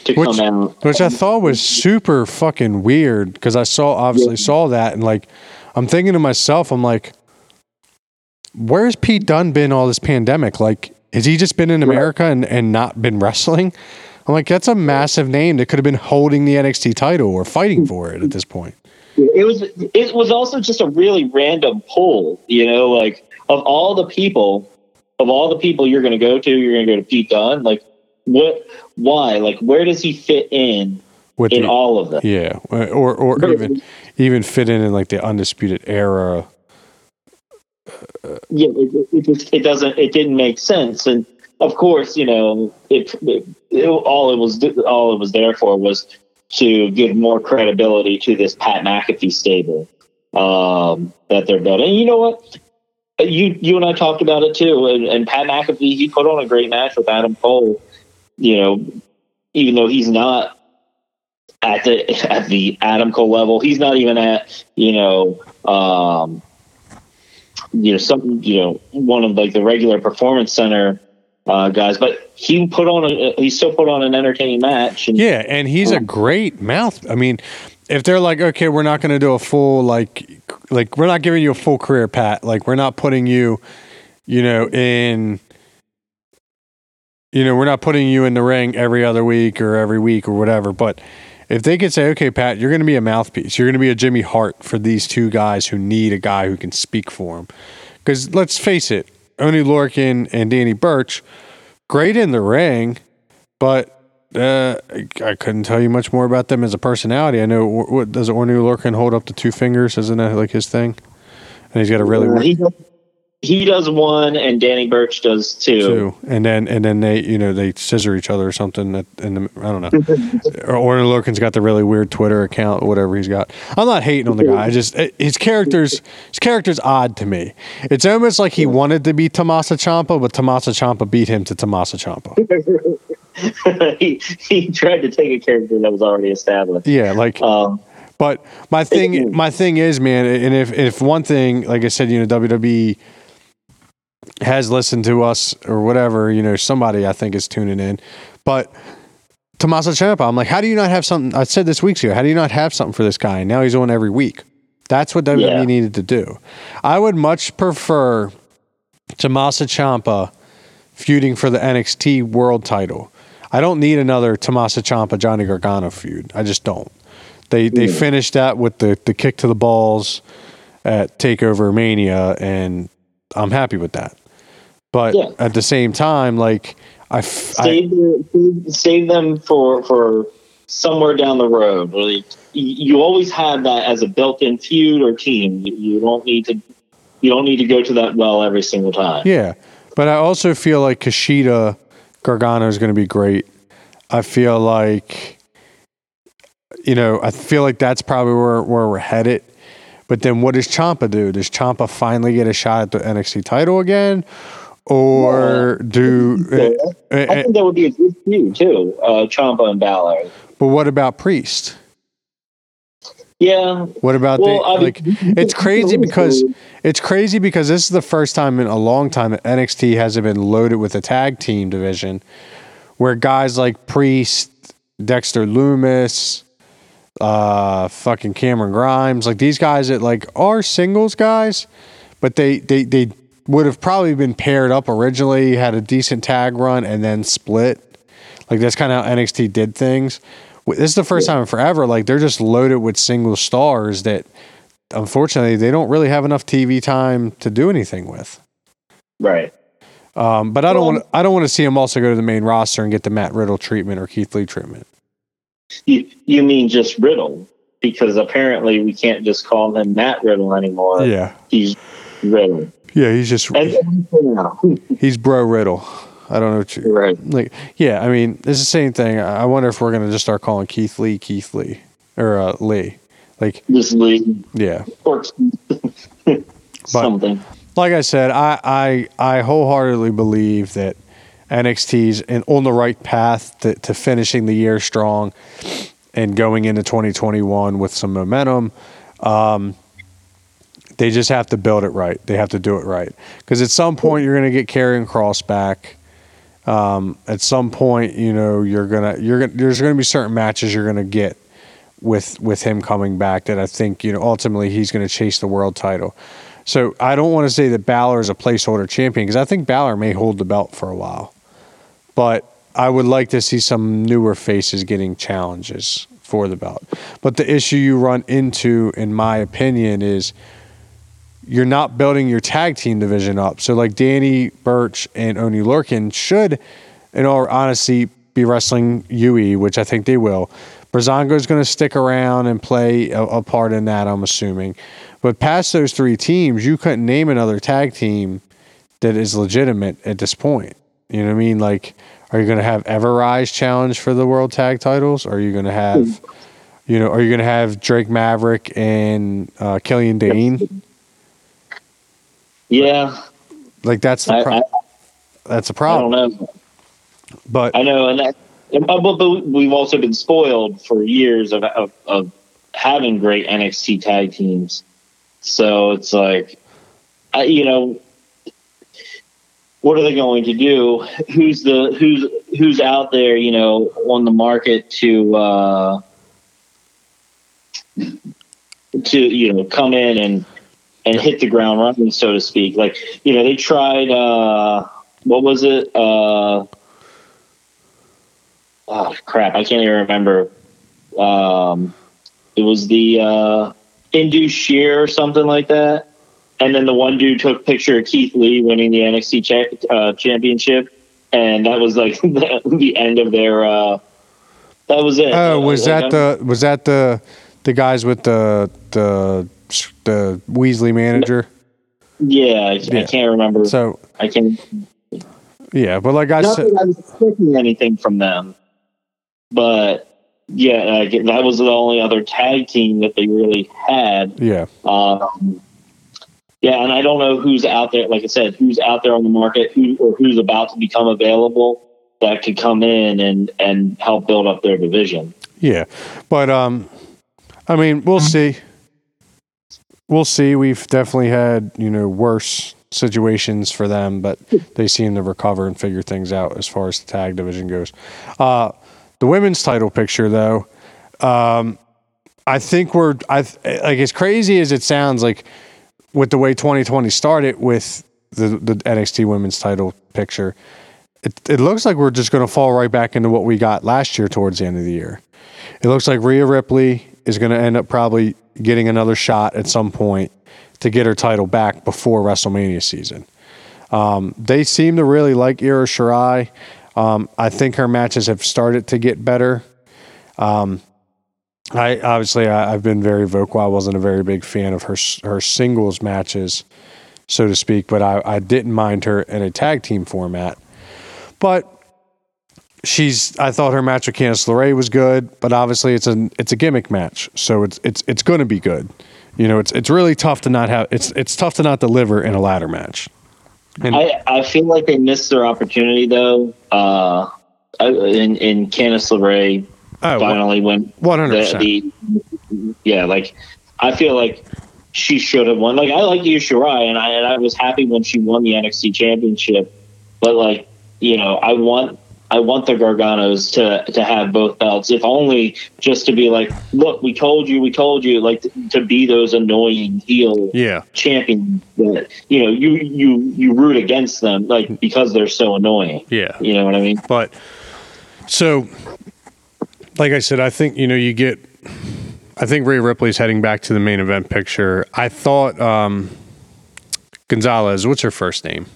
to which, come out. Which I thought was super fucking weird because I saw obviously yeah. saw that and like I'm thinking to myself, I'm like, where's Pete Dunne been all this pandemic? Like, has he just been in America and, and not been wrestling? I'm like, that's a massive name that could have been holding the NXT title or fighting for it at this point. It was it was also just a really random poll, you know, like of all the people, of all the people you're going to go to, you're going to go to Pete Dunne. Like, what? Why? Like, where does he fit in With in the- all of them? Yeah, or or even even fit in in like the undisputed era. yeah, it, it just it doesn't it didn't make sense, and of course, you know, it, it, it- all it was all it was there for was to give more credibility to this Pat McAfee stable um, that they're building. And you know what? You you and I talked about it too, and, and Pat McAfee he put on a great match with Adam Cole. You know, even though he's not at the at the Adam Cole level, he's not even at you know. Um, you know some you know one of like the regular performance center uh, guys, but he put on a he still put on an entertaining match. And Yeah, and he's a great mouth. I mean, if they're like, okay, we're not going to do a full like, like we're not giving you a full career, Pat. Like we're not putting you, you know, in, you know, we're not putting you in the ring every other week or every week or whatever. But if they could say, okay, Pat, you're going to be a mouthpiece. You're going to be a Jimmy Hart for these two guys who need a guy who can speak for them. Because let's face it, Oney Lorcan and Danny Burch, great in the ring, but uh, I couldn't tell you much more about them as a personality. I know what, does Orny Lorcan hold up the two fingers? Isn't that like his thing? And he's got a really Uh, he, does- one, and Danny Burch does two. two, and then and then they you know they scissor each other or something. At, in the, I don't know. or Orny Lorcan's got the really weird Twitter account, whatever he's got. I'm not hating on the guy. I just his character's his character's odd to me. It's almost like he wanted to be Tommaso Ciampa, but Tommaso Ciampa beat him to Tommaso Ciampa. he he tried to take a character that was already established. Yeah, like Um, But my thing, my thing is, man, and if if one thing, like I said, you know, WWE has listened to us or whatever, you know, somebody I think is tuning in, but. Tommaso Ciampa, I'm like, how do you not have something? I said this weeks ago, how do you not have something for this guy? And now he's on every week. That's what WWE Yeah. needed to do. I would much prefer Tommaso Ciampa feuding for the NXT World Title. I don't need another Tommaso Ciampa Johnny Gargano feud. I just don't. They they hmm. finished that with the the kick to the balls at Takeover Mania, and I'm happy with that. But Yeah. at the same time, like I, f- I- save, save- save them for for somewhere down the road. Like, you always have that as a built-in feud or team. You, you don't need to you don't need to go to that well every single time. Yeah, but I also feel like Kushida Gargano is going to be great. I feel like, you know, I feel like that's probably where where we're headed. But then, what does Ciampa do? Does Ciampa finally get a shot at the NXT title again, or do? So, uh, uh, I think that would be a good feud too. Uh, Ciampa and Balor. but what about Priest? Yeah, What about Well, the I mean, like? It's crazy because it's crazy because this is the first time in a long time that NXT hasn't been loaded with a tag team division, where guys like Priest, Dexter Lumis, uh, fucking Cameron Grimes, like these guys that like are singles guys, but they they they would have probably been paired up originally, had a decent tag run, and then split. Like that's kind of how NXT did things. This is the first time in forever. Like they're just loaded with single stars that, unfortunately, they don't really have enough TV time to do anything with. right. Um, but I don't Well- want. I don't want to see them also go to the main roster and get the Matt Riddle treatment or Keith Lee treatment. You you mean just Riddle? Because apparently we can't just call him Matt Riddle anymore. Yeah, He's Riddle. Yeah. He's just And, and he's bro Riddle. I don't know what you right. like. Yeah, I mean, it's the same thing. I wonder if we're gonna just start calling Keith Lee Keith Lee or uh, Lee. Like, Just leave yeah. or something. like I said, I, I I wholeheartedly believe that NXT's in, on the right path to, to finishing the year strong and going into 2021 with some momentum. Um, they just have to build it right. They have to do it right because at some point you're going to get Karrion Kross back. Um, at some point, you know you're gonna you're gonna there's going to be certain matches you're going to get with with him coming back that I think you know ultimately he's going to chase the world title. So I don't want to say that Balor is a placeholder champion because I think Balor may hold the belt for a while, but I would like to see some newer faces getting challenges for the belt. But the issue you run into, in my opinion, is you're not building your tag team division up. So like Danny Burch and Oney Lorcan should, in all honesty, be wrestling UE, which I think they will. Breezango is going to stick around and play a, a part in that, I'm assuming. But past those three teams, you couldn't name another tag team that is legitimate at this point. You know what I mean? Like, are you going to have Ever-Rise challenge for the world tag titles? Are you going to have, you know, are you going to have Drake Maverick and uh, Killian Dain? Yeah, Like that's the I, pro- I, that's a I problem. I don't know. But I know, and that, but, but we've also been spoiled for years of, of of having great NXT tag teams. So it's like, I, you know, what are they going to do? Who's the who's who's out there? You know, on the market to uh, to you know come in and and hit the ground running, so to speak. Like you know, they tried. Uh, what was it? Uh, oh crap, I can't even remember. Um, it was the uh, Indu Sher or something like that. And then the one dude took a picture of Keith Lee winning the NXT cha- uh, championship, and that was like the, the end of their. Uh, that was it. oh, was Like, that the was that the the guys with the the the Weasley manager? Yeah, I, I can't remember. So I can. yeah, but like I said, I was expecting anything from them, but yeah, that was the only other tag team that they really had. yeah, Um, yeah, and I don't know who's out there. Like I said, who's out there on the market, who or who's about to become available that could come in and and help build up their division. yeah, but um, I mean, we'll see. We'll see. We've definitely had you know worse situations for them, but they seem to recover and figure things out as far as the tag division goes. Uh, the women's title picture, though, um, I think we're I like as crazy as it sounds like with the way 2020 started with the the NXT women's title picture. It, it looks like we're just going to fall right back into what we got last year towards the end of the year. It looks like Rhea Ripley is going to end up probably getting another shot at some point to get her title back before WrestleMania season. Um, they seem to really like Io Shirai. Um, I think her matches have started to get better. Um, I obviously I, I've been very vocal. I wasn't a very big fan of her her singles matches, so to speak, but I, I didn't mind her in a tag team format. But she's I thought her match with Candice LeRae was good, but obviously it's a it's a gimmick match, so it's it's it's going to be good. You know, it's it's really tough to not have it's it's tough to not deliver in a ladder match. And I, I feel like they missed their opportunity though. Uh, in in Candice LeRae oh, finally went one hundred percent. yeah like I feel like she should have won. Like I like Io Shirai, and I and I was happy when she won the NXT Championship. But like you know, I want I want the Garganos to to have both belts, if only just to be like, look, we told you, we told you, like to, to be those annoying heel Yeah, champions that you know you you you root against them like because they're so annoying. yeah. You know what I mean? But so, like I said, I think you know you get. I think Rhea Ripley's heading back to the main event picture. I thought um, Gonzalez. What's her first name?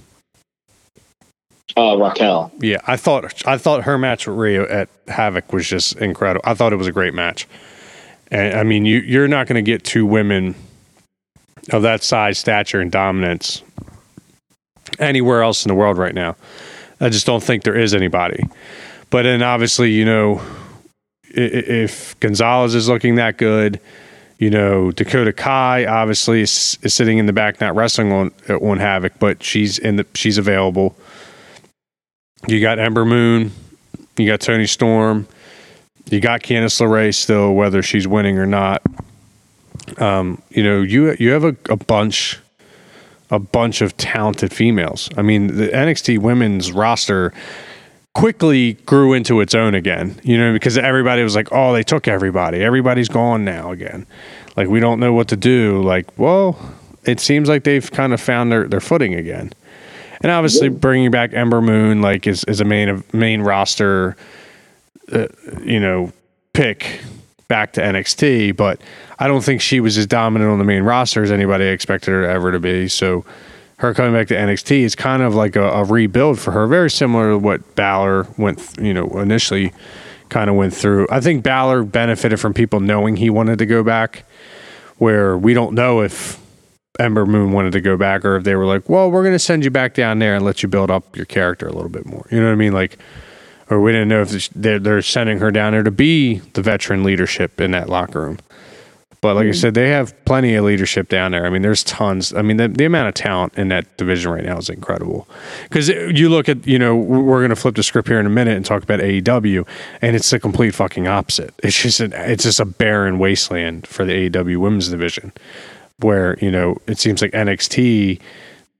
Uh, Raquel. Yeah, I thought I thought her match with Rhea at Havoc was just incredible. I thought it was a great match. And I mean, you you're not going to get two women of that size, stature, and dominance anywhere else in the world right now. I just don't think there is anybody. But then obviously, you know, if Gonzalez is looking that good, you know, Dakota Kai obviously is, is sitting in the back, not wrestling on on Havoc, but she's in the she's available. You got Ember Moon, you got Toni Storm, you got Candice LeRae still, whether she's winning or not. Um, you know, you you have a, a bunch, a bunch of talented females. I mean, the NXT women's roster quickly grew into its own again. You know, because everybody was like, "Oh, they took everybody. Everybody's gone now again." Like we don't know what to do. Like, well, it seems like they've kind of found their, their footing again. And obviously, bringing back Ember Moon like is, is a main main roster, uh, you know, pick back to NXT, but I don't think she was as dominant on the main roster as anybody expected her ever to be. So her coming back to NXT is kind of like a, a rebuild for her, very similar to what Balor went, th- you know, initially kind of went through. I think Balor benefited from people knowing he wanted to go back, where we don't know if Ember Moon wanted to go back or if they were like, well, we're going to send you back down there and let you build up your character a little bit more. You know what I mean? Like, or we didn't know if they're, they're sending her down there to be the veteran leadership in that locker room. But like mm-hmm. I said, they have plenty of leadership down there. I mean, there's tons. I mean, the, the amount of talent in that division right now is incredible. Because you look at, you know, we're going to flip the script here in a minute and talk about AEW, and it's the complete fucking opposite. It's just an, it's just a barren wasteland for the AEW women's division, where you know it seems like NXT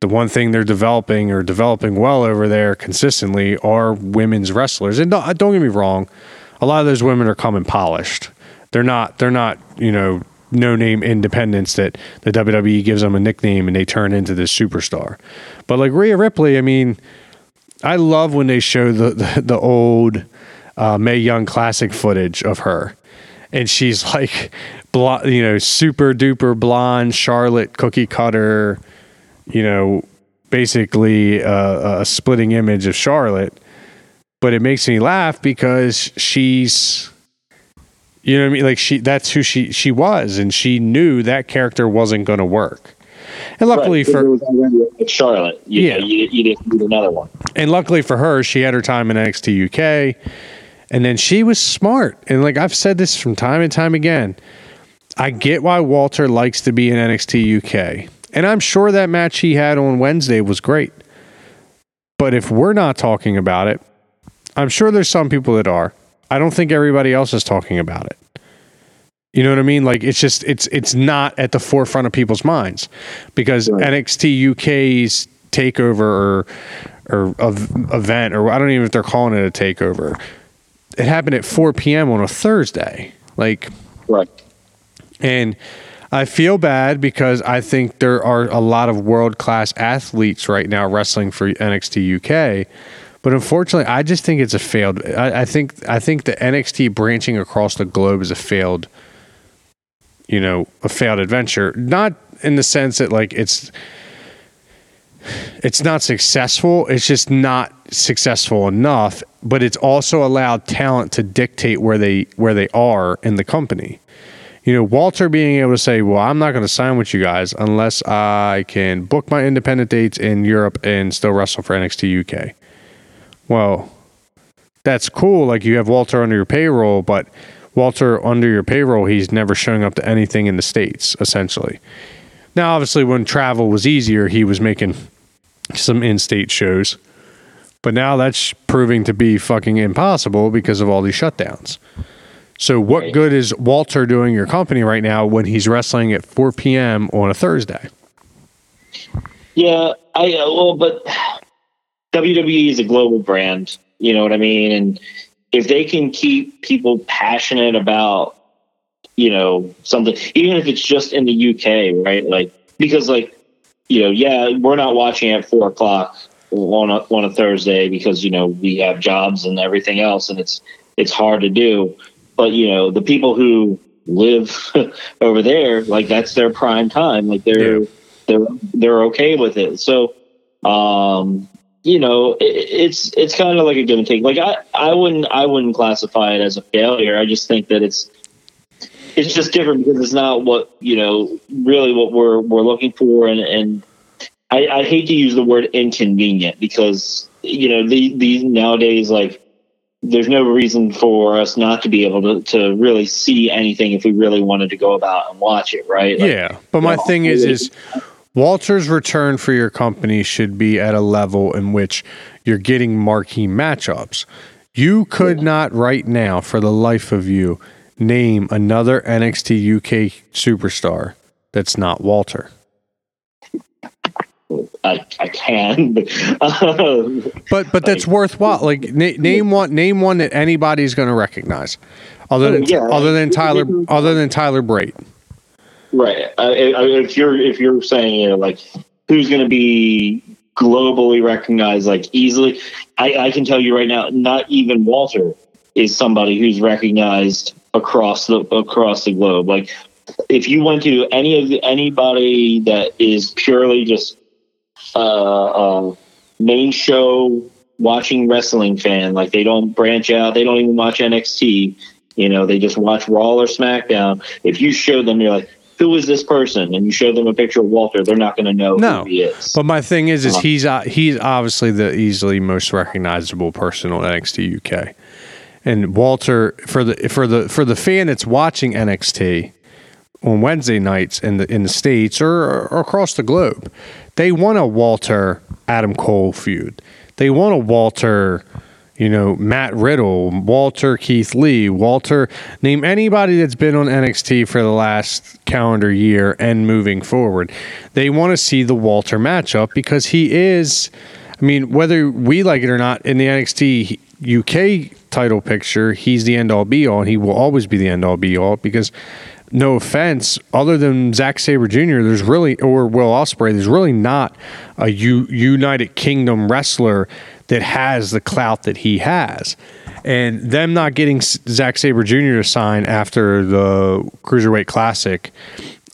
the one thing they're developing or developing well over there consistently are women's wrestlers. And don't, don't get me wrong, a lot of those women are coming polished. They're not. They're not. You know, no name independents that the WWE gives them a nickname and they turn into this superstar. But like Rhea Ripley, I mean, I love when they show the the, the old uh, Mae Young Classic footage of her, and she's like, you know, super duper blonde Charlotte cookie cutter you know, basically a, a splitting image of Charlotte. But it makes me laugh because she's you know what I mean? Like she that's who she she was and she knew that character wasn't going to work. And luckily right, for Charlotte, you, yeah, you, you, didn't need another one. And luckily for her, she had her time in NXT UK, and then she was smart. And like I've said this from time and time again, I get why Walter likes to be in NXT UK. And I'm sure that match he had on Wednesday was great. But if we're not talking about it, I'm sure there's some people that are. I don't think everybody else is talking about it. You know what I mean? Like it's just it's it's not at the forefront of people's minds because right. NXT UK's takeover or or of event or I don't even know if they're calling it a takeover. It happened at 4 p.m. on a Thursday. Like right. And I feel bad because I think there are a lot of world class athletes right now wrestling for NXT UK. But unfortunately, I just think it's a failed. I, I think I think the NXT branching across the globe is a failed, you know, a failed adventure. Not in the sense that like it's it's not successful. It's just not successful enough. But it's also allowed talent to dictate where they where they are in the company you know, Walter being able to say, well, I'm not going to sign with you guys unless I can book my independent dates in Europe and still wrestle for NXT UK. Well, that's cool. Like you have Walter under your payroll, but Walter under your payroll, he's never showing up to anything in the States, essentially. Now, obviously, when travel was easier, he was making some in state shows. But now that's proving to be fucking impossible because of all these shutdowns. So, what right. good is Walter doing your company right now when he's wrestling at 4 p.m. on a Thursday? Yeah, I uh, well, but WWE is a global brand. You know what I mean? And if they can keep people passionate about, you know, something, even if it's just in the UK, right? Like because, like, you know, yeah, we're not watching at four o'clock on a, on a Thursday because you know we have jobs and everything else, and it's it's hard to do but you know the people who live over there like that's their prime time. Like they're yeah. they're they're okay with it. So um you know it, it's it's kind of like a give and take. Like i i wouldn't i wouldn't classify it as a failure. I just think that it's it's just different because it's not what you know really what we're we're looking for. And and i i hate to use the word inconvenient because you know the these nowadays like there's no reason for us not to be able to, to really see anything if we really wanted to go about and watch it, right? Like, yeah, but my know, thing is, is Walter's return for your company should be at a level in which you're getting marquee matchups. You could yeah. not right now, for the life of you, name another NXT UK superstar that's not Walter. I, I can, but, uh, but but that's like, worthwhile. Like na- name one name one that anybody's going to recognize, other than yeah, other than Tyler other than Tyler Bate. Right. Uh, if you're if you're saying you know like who's going to be globally recognized like easily, I, I can tell you right now, not even Walter is somebody who's recognized across the across the globe. Like if you went to any of the, anybody that is purely just uh, uh, main show watching wrestling fan, like they don't branch out, they don't even watch NXT. You know, they just watch Raw or SmackDown. If you show them, you're like, who is this person? And you show them a picture of Walter, they're not going to know No, who he is. but my thing is, is Uh-huh. he's uh, he's obviously the easily most recognizable person on NXT UK, and Walter for the for the for the fan that's watching NXT on Wednesday nights in the in the states or, or across the globe, they want a Walter Adam Cole feud. They want a Walter, you know, Matt Riddle, Walter Keith Lee, Walter. Name anybody that's been on NXT for the last calendar year and moving forward. They want to see the Walter matchup because he is. I mean, whether we like it or not, in the NXT UK title picture, he's the end all be all, and he will always be the end all be all because no offense, other than Zack Sabre Jr., there's really, or Will Ospreay, there's really not a U- United Kingdom wrestler that has the clout that he has. And them not getting S- Zack Sabre Jr. to sign after the Cruiserweight Classic,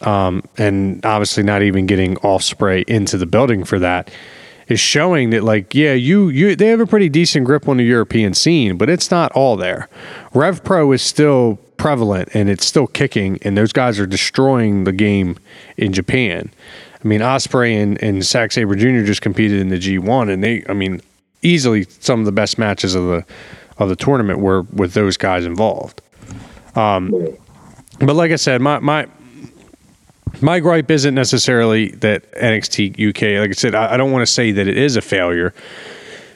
um, and obviously not even getting Ospreay into the building for that, is showing that like yeah you you they have a pretty decent grip on the European scene, but it's not all there. Rev Pro is still prevalent and it's still kicking, and those guys are destroying the game in Japan. I mean Ospreay and and Zack Sabre Jr. just competed in the G1, and they I mean easily some of the best matches of the of the tournament were with those guys involved. Um, but like I said, my my my gripe isn't necessarily that NXT UK. Like I said, I, I don't want to say that it is a failure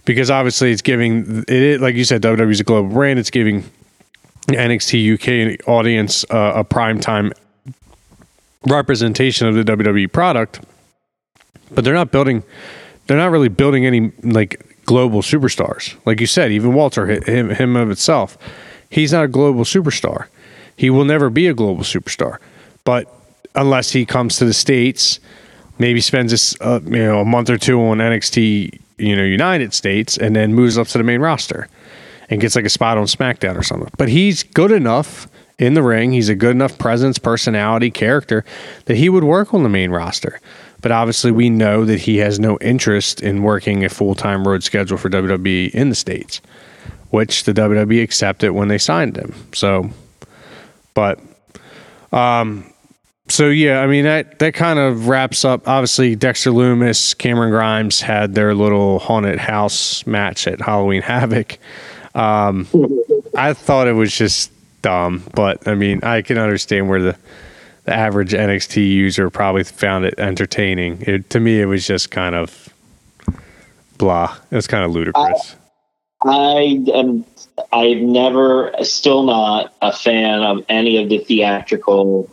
because obviously it's giving it, Like you said, WWE is a global brand. It's giving NXT UK audience uh, a prime time representation of the WWE product. But they're not building. They're not really building any like global superstars. Like you said, even Walter, him, him of itself, he's not a global superstar. He will never be a global superstar. But unless he comes to the states, maybe spends this, uh, you know a month or two on NXT, you know, United States, and then moves up to the main roster and gets like a spot on SmackDown or something. But he's good enough in the ring. He's a good enough presence, personality, character that he would work on the main roster. But obviously, we know that he has no interest in working a full time road schedule for WWE in the States, which the WWE accepted when they signed him. So, but um, so yeah, I mean that that kind of wraps up. Obviously, Dexter Lumis, Cameron Grimes had their little haunted house match at Halloween Havoc. Um, I thought it was just dumb, but I mean, I can understand where the the average NXT user probably found it entertaining. It, to me, it was just kind of blah. It was kind of ludicrous. I am. I've never, still not a fan of any of the theatrical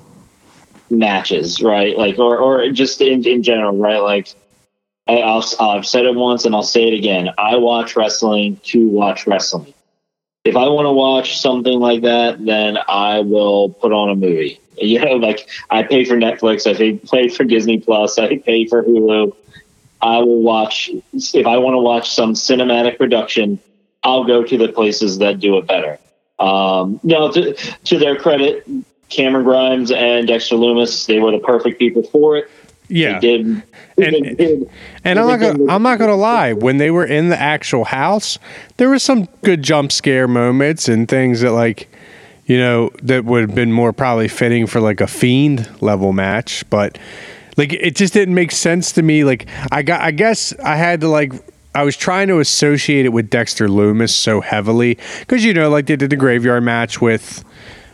matches, right? Like, or or just in in general, right? Like, I, I've said it once and I'll say it again. I watch wrestling to watch wrestling. If I want to watch something like that, then I will put on a movie. You know, like I pay for Netflix, I pay, for Disney Plus, I pay for Hulu. I will watch if I want to watch some cinematic production. I'll go to the places that do it better. Um, no, to, to their credit, Cameron Grimes and Dexter Lumis, they were the perfect people for it. Yeah, They did. And- they did- And I'm not gonna, I'm not gonna lie. When they were in the actual house, there were some good jump scare moments and things that like, you know, that would have been more probably fitting for like a fiend level match. But like, it just didn't make sense to me. Like, I got, I guess I had to like. I was trying to associate it with Dexter Lumis so heavily because you know, like they did the graveyard match with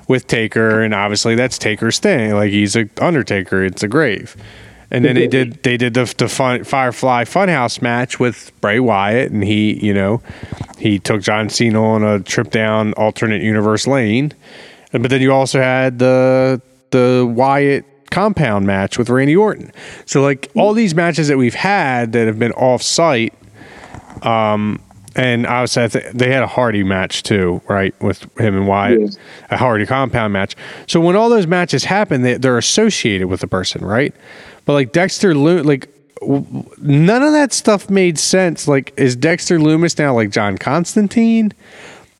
with Taker, and obviously that's Taker's thing. Like he's a Undertaker. It's a grave. And then they did they did the the fun, Firefly Funhouse match with Bray Wyatt, and he you know he took John Cena on a trip down alternate universe lane. And- But then you also had the the Wyatt compound match with Randy Orton. So like all these matches that we've had that have been off site. Um, and I was I th- they had a Hardy match too, right, with him and Wyatt, Yes. a Hardy compound match. So when all those matches happen, they, they're associated with the person, right? But like Dexter, Lo- like w- none of that stuff made sense. Like, is Dexter Lumis now like John Constantine?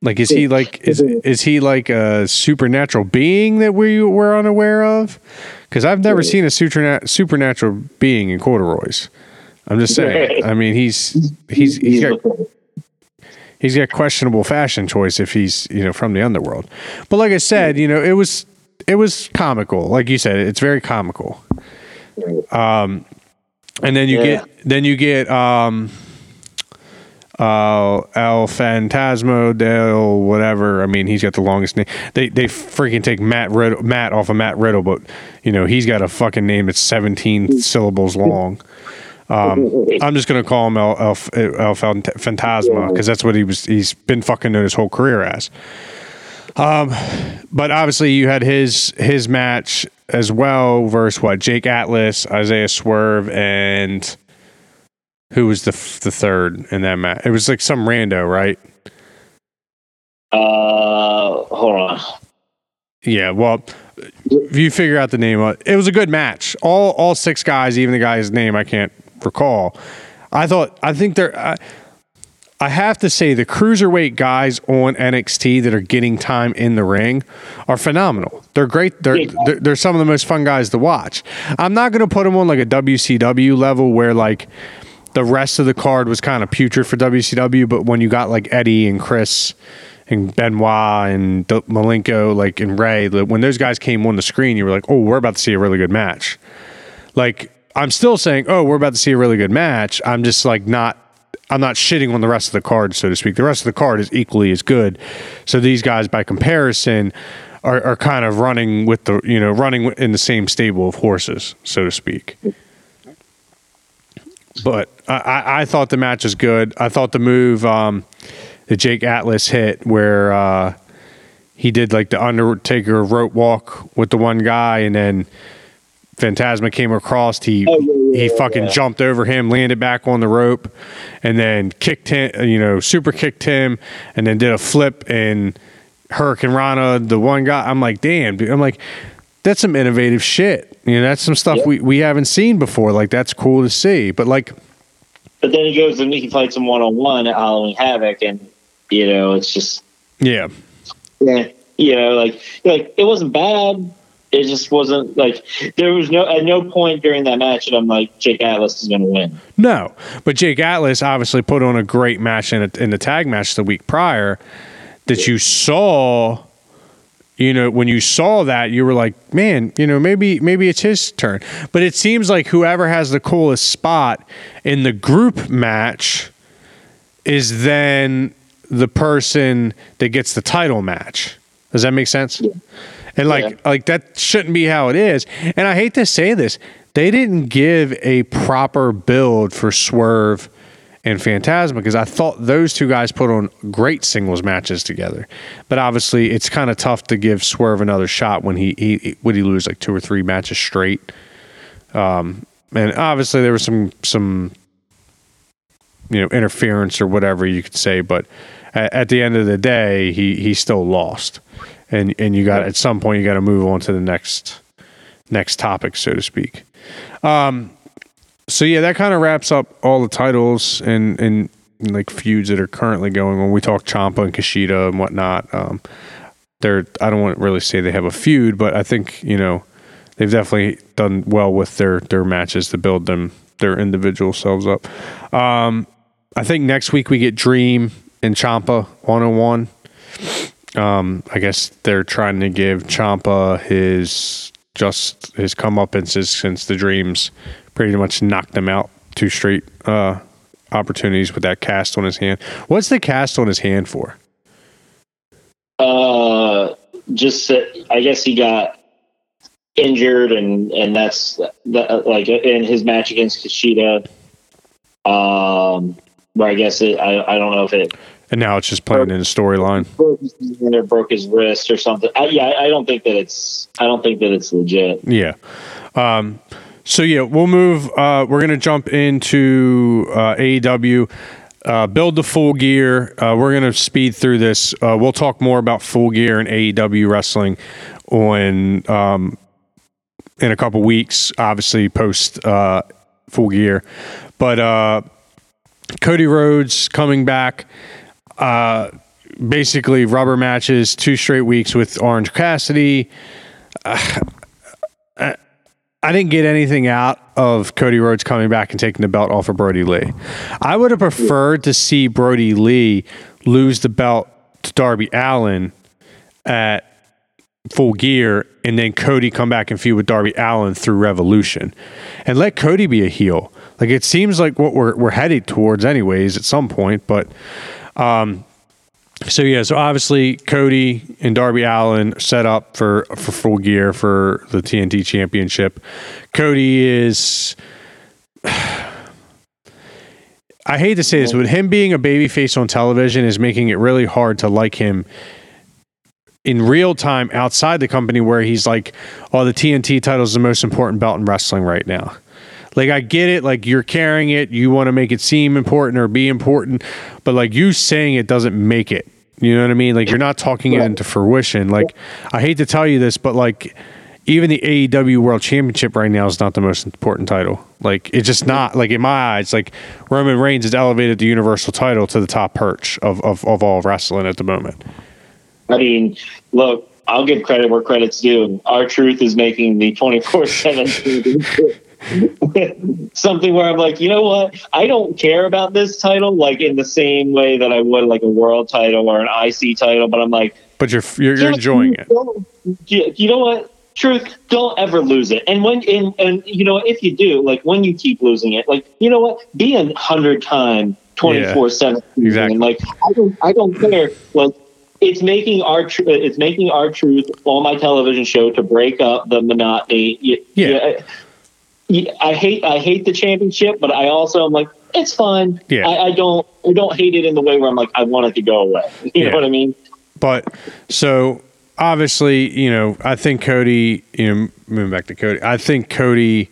Like, is he like is is he like a supernatural being that we were unaware of? Because I've never seen a superna- supernatural being in corduroys. I'm just saying. I mean, he's he's he's got he's got questionable fashion choice if he's you know from the underworld. But like I said, you know, it was it was comical. Like you said, it's very comical. Um, and then you Yeah. get then you get um, uh, El Fantasmo del whatever. I mean, he's got the longest name. They they freaking take Matt Riddle, Matt off of Matt Riddle, but you know he's got a fucking name that's seventeen syllables long. Um, I'm just gonna call him El El, El Fantasma because that's what he was. He's been fucking known his whole career as. Um, but obviously you had his his match as well versus what Jake Atlas, Isaiah Swerve, and who was the f- the third in that match? It was like some rando, right? Uh, hold on. Yeah. Well, if you figure out the name, it was a good match. All all six guys, even the guy's name I can't recall. I thought I think they're. I, I have to say the cruiserweight guys on NXT that are getting time in the ring are phenomenal. They're great. They're they're, they're some of the most fun guys to watch. I'm not going to put them on like a WCW level where like the rest of the card was kind of putrid for WCW, but when you got like Eddie and Chris and Benoit and D- Malenko, like and Rey, when those guys came on the screen, you were like, oh, we're about to see a really good match. Like I'm still saying, oh, we're about to see a really good match. I'm just like not. I'm not shitting on the rest of the card, so to speak. The rest of the card is equally as good. So these guys, by comparison, are, are kind of running with the you know running in the same stable of horses, so to speak. But I, I, thought the match was good. I thought the move um, that Jake Atlas hit, where uh, he did like the Undertaker rope walk with the one guy, and then Fantasma came across. He Oh, yeah, yeah, he fucking yeah. jumped over him, landed back on the rope, and then kicked him. You know, super kicked him, and then did a flip and hurricanrana, the one guy. I'm like, damn. Dude. I'm like, that's some innovative shit. You know, that's some stuff we we haven't seen before. Like that's cool to see. But like, But then he goes and he fights him one on one at Halloween Havoc, and you know it's just yeah, yeah, you know, like like it wasn't bad. It just wasn't like there was no at no point during that match that I'm like Jake Atlas is going to win. No, but Jake Atlas obviously put on a great match in, a, in the tag match the week prior that you saw. You know, when you saw that, you were like, "Man, you know, maybe maybe it's his turn." But it seems like whoever has the coolest spot in the group match is then the person that gets the title match. Does that make sense? And like Yeah. like that shouldn't be how it is. And I hate to say this, they didn't give a proper build for Swerve and Fantasma because I thought those two guys put on great singles matches together. But obviously, it's kind of tough to give Swerve another shot when he, he would he lose like two or three matches straight. Um, and obviously there was some some you know interference or whatever you could say, but at, at the end of the day, he he still lost, and and you got at some point you got to move on to the next next topic, so to speak. Um, so yeah, that kind of wraps up all the titles and and like feuds that are currently going on. We talk Ciampa and Kushida and whatnot. Um, they're I don't want to really say they have a feud, but I think you know they've definitely done well with their their matches to build them their individual selves up. Um, I think next week we get Dream and Ciampa one on one. Um, I guess they're trying to give Ciampa his just his comeuppances since the Dreams pretty much knocked him out two straight uh, opportunities with that cast on his hand. What's the cast on his hand for? Uh, just that I guess he got injured, and and that's that, like in his match against Kushida. Um, where I guess it, I I don't know if it And now it's just playing in the storyline. broke his or broke his wrist or something. I, yeah, I don't think that it's I don't think that it's legit. Yeah. Um, so yeah, we'll move. Uh, we're gonna jump into uh, AEW. Uh, build the full gear. Uh, we're gonna speed through this. Uh, we'll talk more about full gear and AEW wrestling on um, in a couple weeks. Obviously, post uh, full gear, but uh, Cody Rhodes coming back. Uh, basically rubber matches, two straight weeks with Orange Cassidy. Uh, I, I didn't get anything out of Cody Rhodes coming back and taking the belt off of Brodie Lee. I would have preferred to see Brodie Lee lose the belt to Darby Allin at full gear and then Cody come back and feud with Darby Allin through Revolution and let Cody be a heel. Like it seems like what we're we're headed towards anyways at some point, but um so yeah, so obviously Cody and Darby Allin set up for for full gear for the TNT championship. Cody is I hate to say this, but him being a babyface on television is making it really hard to like him in real time outside the company where he's like, oh, the TNT title is the most important belt in wrestling right now. Like, I get it. Like, you're carrying it. You want to make it seem important or be important. But, like, you saying it doesn't make it. You know what I mean? Like, you're not talking it into fruition. Like, I hate to tell you this, but, like, even the AEW World Championship right now is not the most important title. Like it's just not like in my eyes, like Roman Reigns has elevated the Universal title to the top perch of, of, of all wrestling at the moment. I mean, look, I'll give credit where credit's due. R-Truth is making the 24 7 something where I'm like, you know what? I don't care about this title like in the same way that I would like a world title or an IC title, but I'm like, but you're you're, you're enjoying it. You know what? Truth, don't ever lose it. And when and, and you know if you do, like when you keep losing it, like you know what? Be a hundred time, twenty four seven. Exactly. Like I don't I don't care. Like it's making our tr- it's making R-Truth on my television show to break up the monotony. Yeah. yeah. yeah I hate I hate the championship, but I also am like it's fine. Yeah. I, I, don't I don't hate it in the way where I'm like I want it to go away. You yeah. know what I mean? But so obviously, you know, I think Cody. You know, moving back to Cody, I think Cody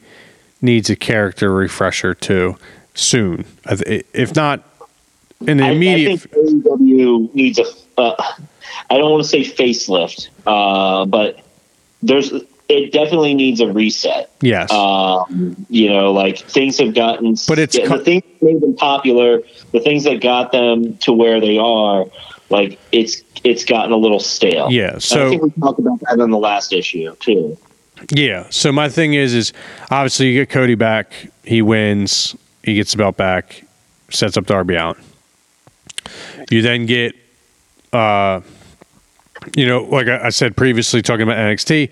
needs a character refresher too soon. If not in the immediate, I, think AEW needs a uh, I don't want to say facelift, uh, but there's it definitely needs a reset. Yes. Um, you know, like things have gotten, but it's the things that made them popular, the things that got them to where they are, like it's it's gotten a little stale. Yeah. So I think we talked about that in the last issue too. Yeah. So my thing is, is obviously you get Cody back, he wins, he gets the belt back, sets up Darby Allin. You then get uh, you know, like I said previously, talking about NXT,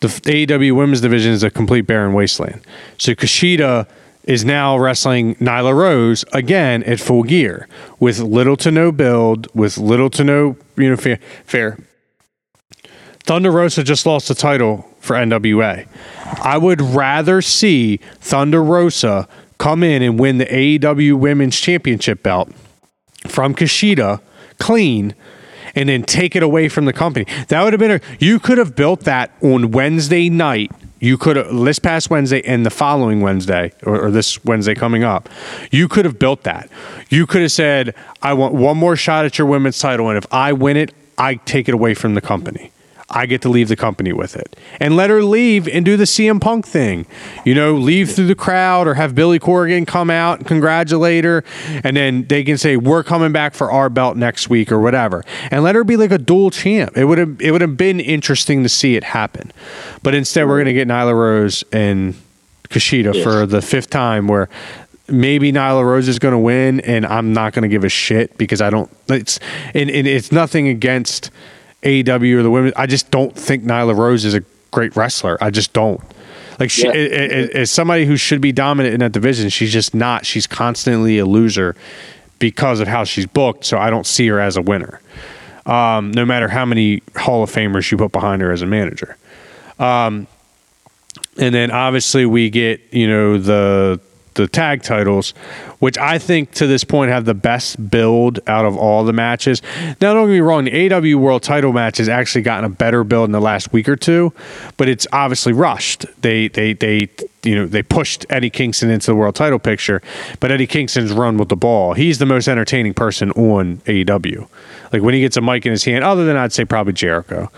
the AEW Women's Division is a complete barren wasteland. So Kushida is now wrestling Nyla Rose again at full gear with little to no build, with little to no you know fair. fair. Thunder Rosa just lost the title for NWA. I would rather see Thunder Rosa come in and win the AEW Women's Championship belt from Kushida clean and then take it away from the company. That would have been a you could have built that on Wednesday night. You could have this past Wednesday and the following Wednesday or, or this Wednesday coming up. You could have built that. You could have said, I want one more shot at your women's title, and if I win it, I take it away from the company. I get to leave the company with it. And let her leave and do the CM Punk thing. You know, leave through the crowd or have Billy Corgan come out and congratulate her. And then they can say, We're coming back for our belt next week or whatever. And let her be like a dual champ. It would have it would have been interesting to see it happen. But instead we're gonna get Nyla Rose and Kushida yes. for the fifth time where maybe Nyla Rose is going to win, and I'm not going to give a shit because I don't. It's and, and it's nothing against AEW or the women. I just don't think Nyla Rose is a great wrestler. I just don't. Like she, yeah. as somebody who should be dominant in that division, she's just not. She's constantly a loser because of how she's booked. So I don't see her as a winner. Um, no matter how many Hall of Famers you put behind her as a manager. Um, and then obviously we get you know the the tag titles, which I think to this point have the best build out of all the matches. Now, don't get me wrong, the AW World Title match has actually gotten a better build in the last week or two, but it's obviously rushed. They they they you know they pushed Eddie Kingston into the World Title picture, but Eddie Kingston's run with the ball. He's the most entertaining person on AEW. Like when he gets a mic in his hand, other than I'd say probably Jericho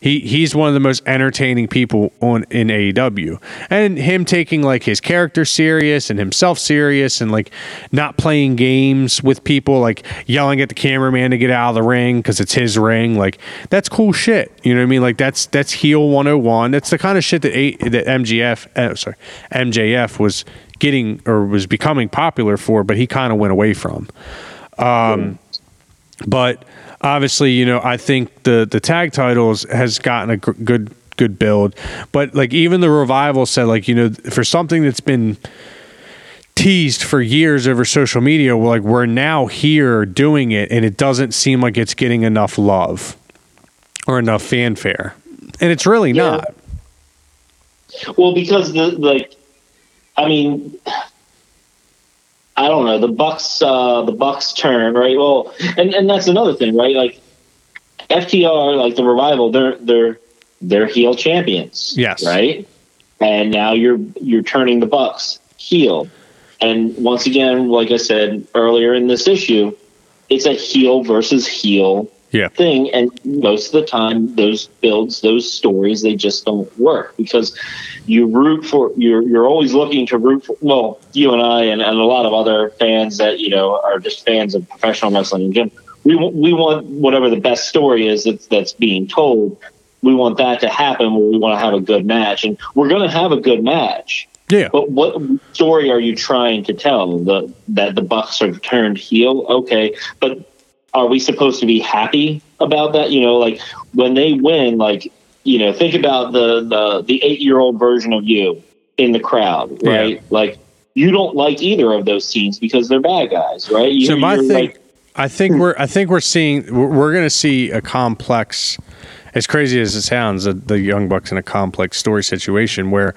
he he's one of the most entertaining people on in AEW, and him taking like his character serious and himself serious, and like not playing games with people, like yelling at the cameraman to get out of the ring because it's his ring. Like that's cool shit. You know what I mean? Like that's that's heel 101. That's the kind of shit that a, that MGF, uh, sorry, MJF was getting or was becoming popular for, but he kind of went away from. Um, but obviously, you know, I think the the tag titles has gotten a gr- good good build, but like even the revival said, like you know, for something that's been teased for years over social media, we're like we're now here doing it, and it doesn't seem like it's getting enough love or enough fanfare, and it's really Yeah. not. Well, because the like, I mean, I don't know the Bucks. Uh, the Bucks turn right. Well, and and that's another thing, right? Like FTR, like the revival, they're they're they're heel champions. Yes. Right. And now you're you're turning the Bucks heel, and once again, like I said earlier in this issue, it's a heel versus heel Yeah. thing and most of the time those builds those stories they just don't work because you root for you're you're always looking to root for well you and I and, and a lot of other fans that you know are just fans of professional wrestling in general we we want whatever the best story is that's that's being told we want that to happen we want to have a good match and we're going to have a good match Yeah. but what story are you trying to tell? The that the Bucks are turned heel, okay, but are we supposed to be happy about that? You know, like when they win, like you know, think about the the the eight year old version of you in the crowd, Yeah. right? Like you don't like either of those scenes because they're bad guys, right? You, So my thing, like, I think we're I think we're seeing we're, we're going to see a complex, as crazy as it sounds, the, the Young Bucks in a complex story situation where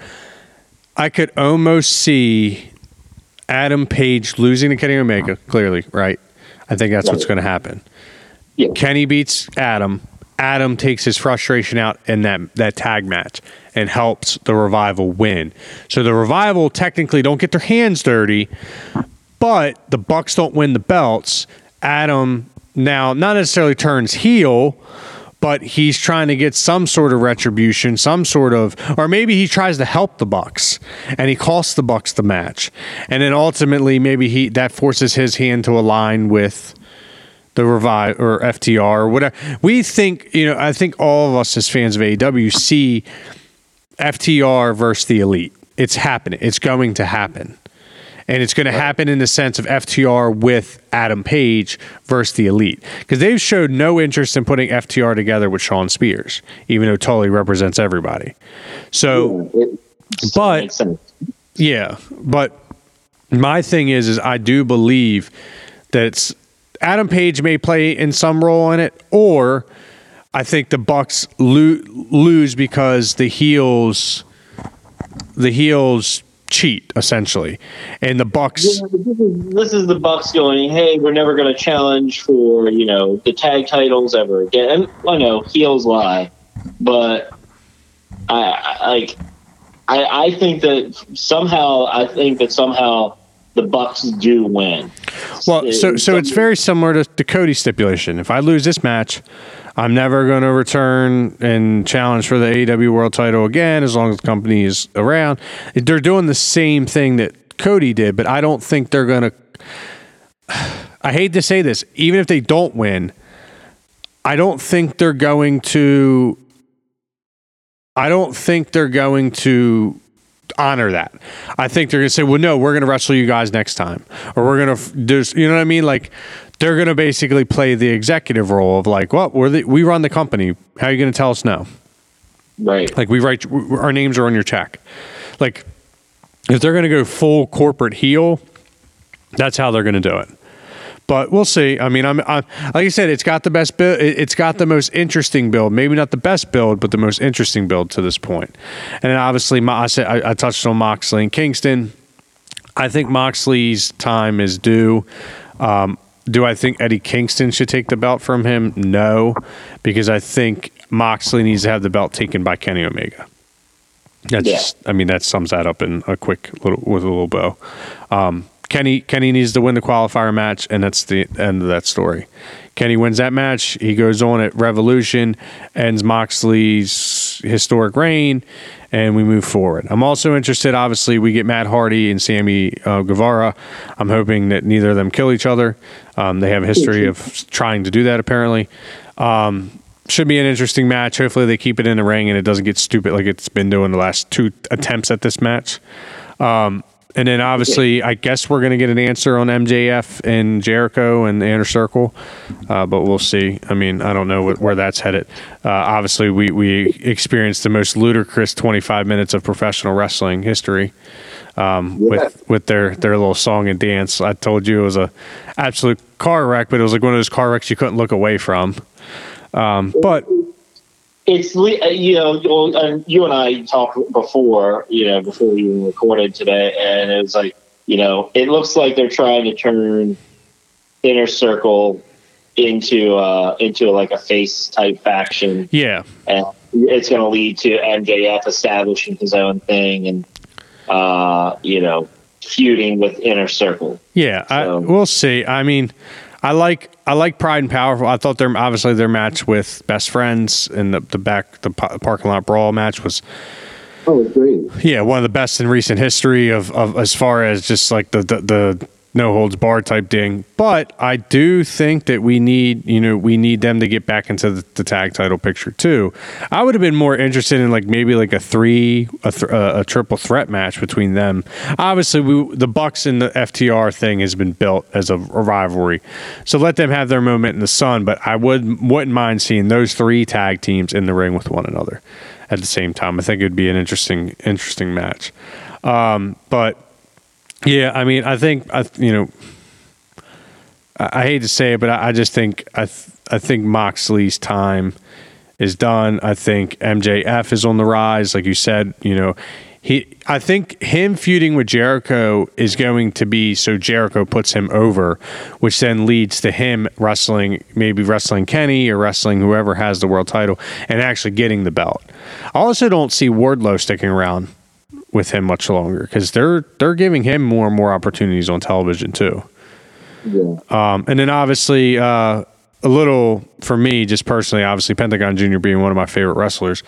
I could almost see Adam Page losing to Kenny Omega. Clearly, right? I think that's what's going to happen. Yeah. Kenny beats Adam. Adam takes his frustration out in that that tag match and helps the revival win. So the revival technically don't get their hands dirty, but the Bucks don't win the belts. Adam now not necessarily turns heel, but he's trying to get some sort of retribution, some sort of, or maybe he tries to help the Bucks and he costs the Bucks the match, and then ultimately maybe he that forces his hand to align with the revive or FTR or whatever. We think, you know, I think all of us as fans of AEW see FTR versus the Elite. It's happening. It's going to happen. And it's going to happen in the sense of FTR with Adam Page versus the Elite. Because they've showed no interest in putting FTR together with Shawn Spears, even though Tully represents everybody. So, but- yeah, but my thing is, is I do believe that it's Adam Page may play in some role in it, or I think the Bucks lo- lose because the heels, the heels cheat essentially, and the Bucks. Yeah, this is this is the Bucks going, hey, we're never going to challenge for you know the tag titles ever again. And I know heels lie, but I, I like I, I think that somehow I think that somehow the Bucks do win. Well, so so it's very similar to the Cody stipulation. If I lose this match, I'm never going to return and challenge for the AEW World Title again as long as the company is around. They're doing the same thing that Cody did, but I don't think they're going to. I hate to say this, even if they don't win, I don't think they're going to. I don't think they're going to honor that. I think they're going to say, "Well, no, we're going to wrestle you guys next time," or "We're going to do," you know what I mean? Like they're going to basically play the executive role of like, "Well, we're the, we run the company. How are you going to tell us no?" right. Like we write our names are on your check. Like if they're going to go full corporate heel, that's how they're going to do it. But we'll see. I mean, I'm, I'm like I said, it's got the best build. It's got the most interesting build. Maybe not the best build, but the most interesting build to this point. And then obviously, I said I, I touched on Moxley and Kingston. I think Moxley's time is due. Um, do I think Eddie Kingston should take the belt from him? No, because I think Moxley needs to have the belt taken by Kenny Omega. That's Yeah. just, I mean, that sums that up in a quick little with a little bow. Um, Kenny Kenny needs to win the qualifier match, and that's the end of that story. Kenny wins that match. He goes on at Revolution, ends Moxley's historic reign, and we move forward. I'm also interested. Obviously, we get Matt Hardy and Sammy uh, Guevara. I'm hoping that neither of them kill each other. Um, they have a history of trying to do that. Apparently, um, should be an interesting match. Hopefully, they keep it in the ring and it doesn't get stupid like it's been doing the last two attempts at this match. Um, and then obviously, I guess we're going to get an answer on MJF and Jericho and the Inner Circle, uh, but we'll see. I mean, I don't know what, where that's headed. Uh, obviously, we we experienced the most ludicrous 25 minutes of professional wrestling history um, yeah. with with their their little song and dance. I told you it was a absolute car wreck, but it was like one of those car wrecks you couldn't look away from. Um, but it's uh, you know you and I talked before you know before we even recorded today, and it was like you know it looks like they're trying to turn inner circle into uh into like a face type faction. Yeah, and it's going to lead to MJF establishing his own thing and uh you know feuding with inner circle. Yeah, so. I, we'll see. I mean. I like I like Pride and Powerful. I thought their obviously their match with Best Friends in the the back the parking lot brawl match was. Oh, great! Yeah, one of the best in recent history of, of as far as just like the, the, the no holds bar type ding. But I do think that we need, you know, we need them to get back into the, the tag title picture too. I would have been more interested in like maybe like a three, a, th- a triple threat match between them. Obviously, we, the Bucks and the FTR thing has been built as a, a rivalry, so let them have their moment in the sun. But I would wouldn't mind seeing those three tag teams in the ring with one another at the same time. I think it would be an interesting, interesting match. Um, but yeah, I mean, I think I, you know, I, I hate to say it, but I, I just think I, th- I think Moxley's time is done. I think MJF is on the rise, like you said. You know, he. I think him feuding with Jericho is going to be so Jericho puts him over, which then leads to him wrestling, maybe wrestling Kenny or wrestling whoever has the world title, and actually getting the belt. I also don't see Wardlow sticking around with him much longer because they're they're giving him more and more opportunities on television too. Yeah. Um, and then obviously uh, a little for me, just personally, obviously Pentagon Jr. being one of my favorite wrestlers.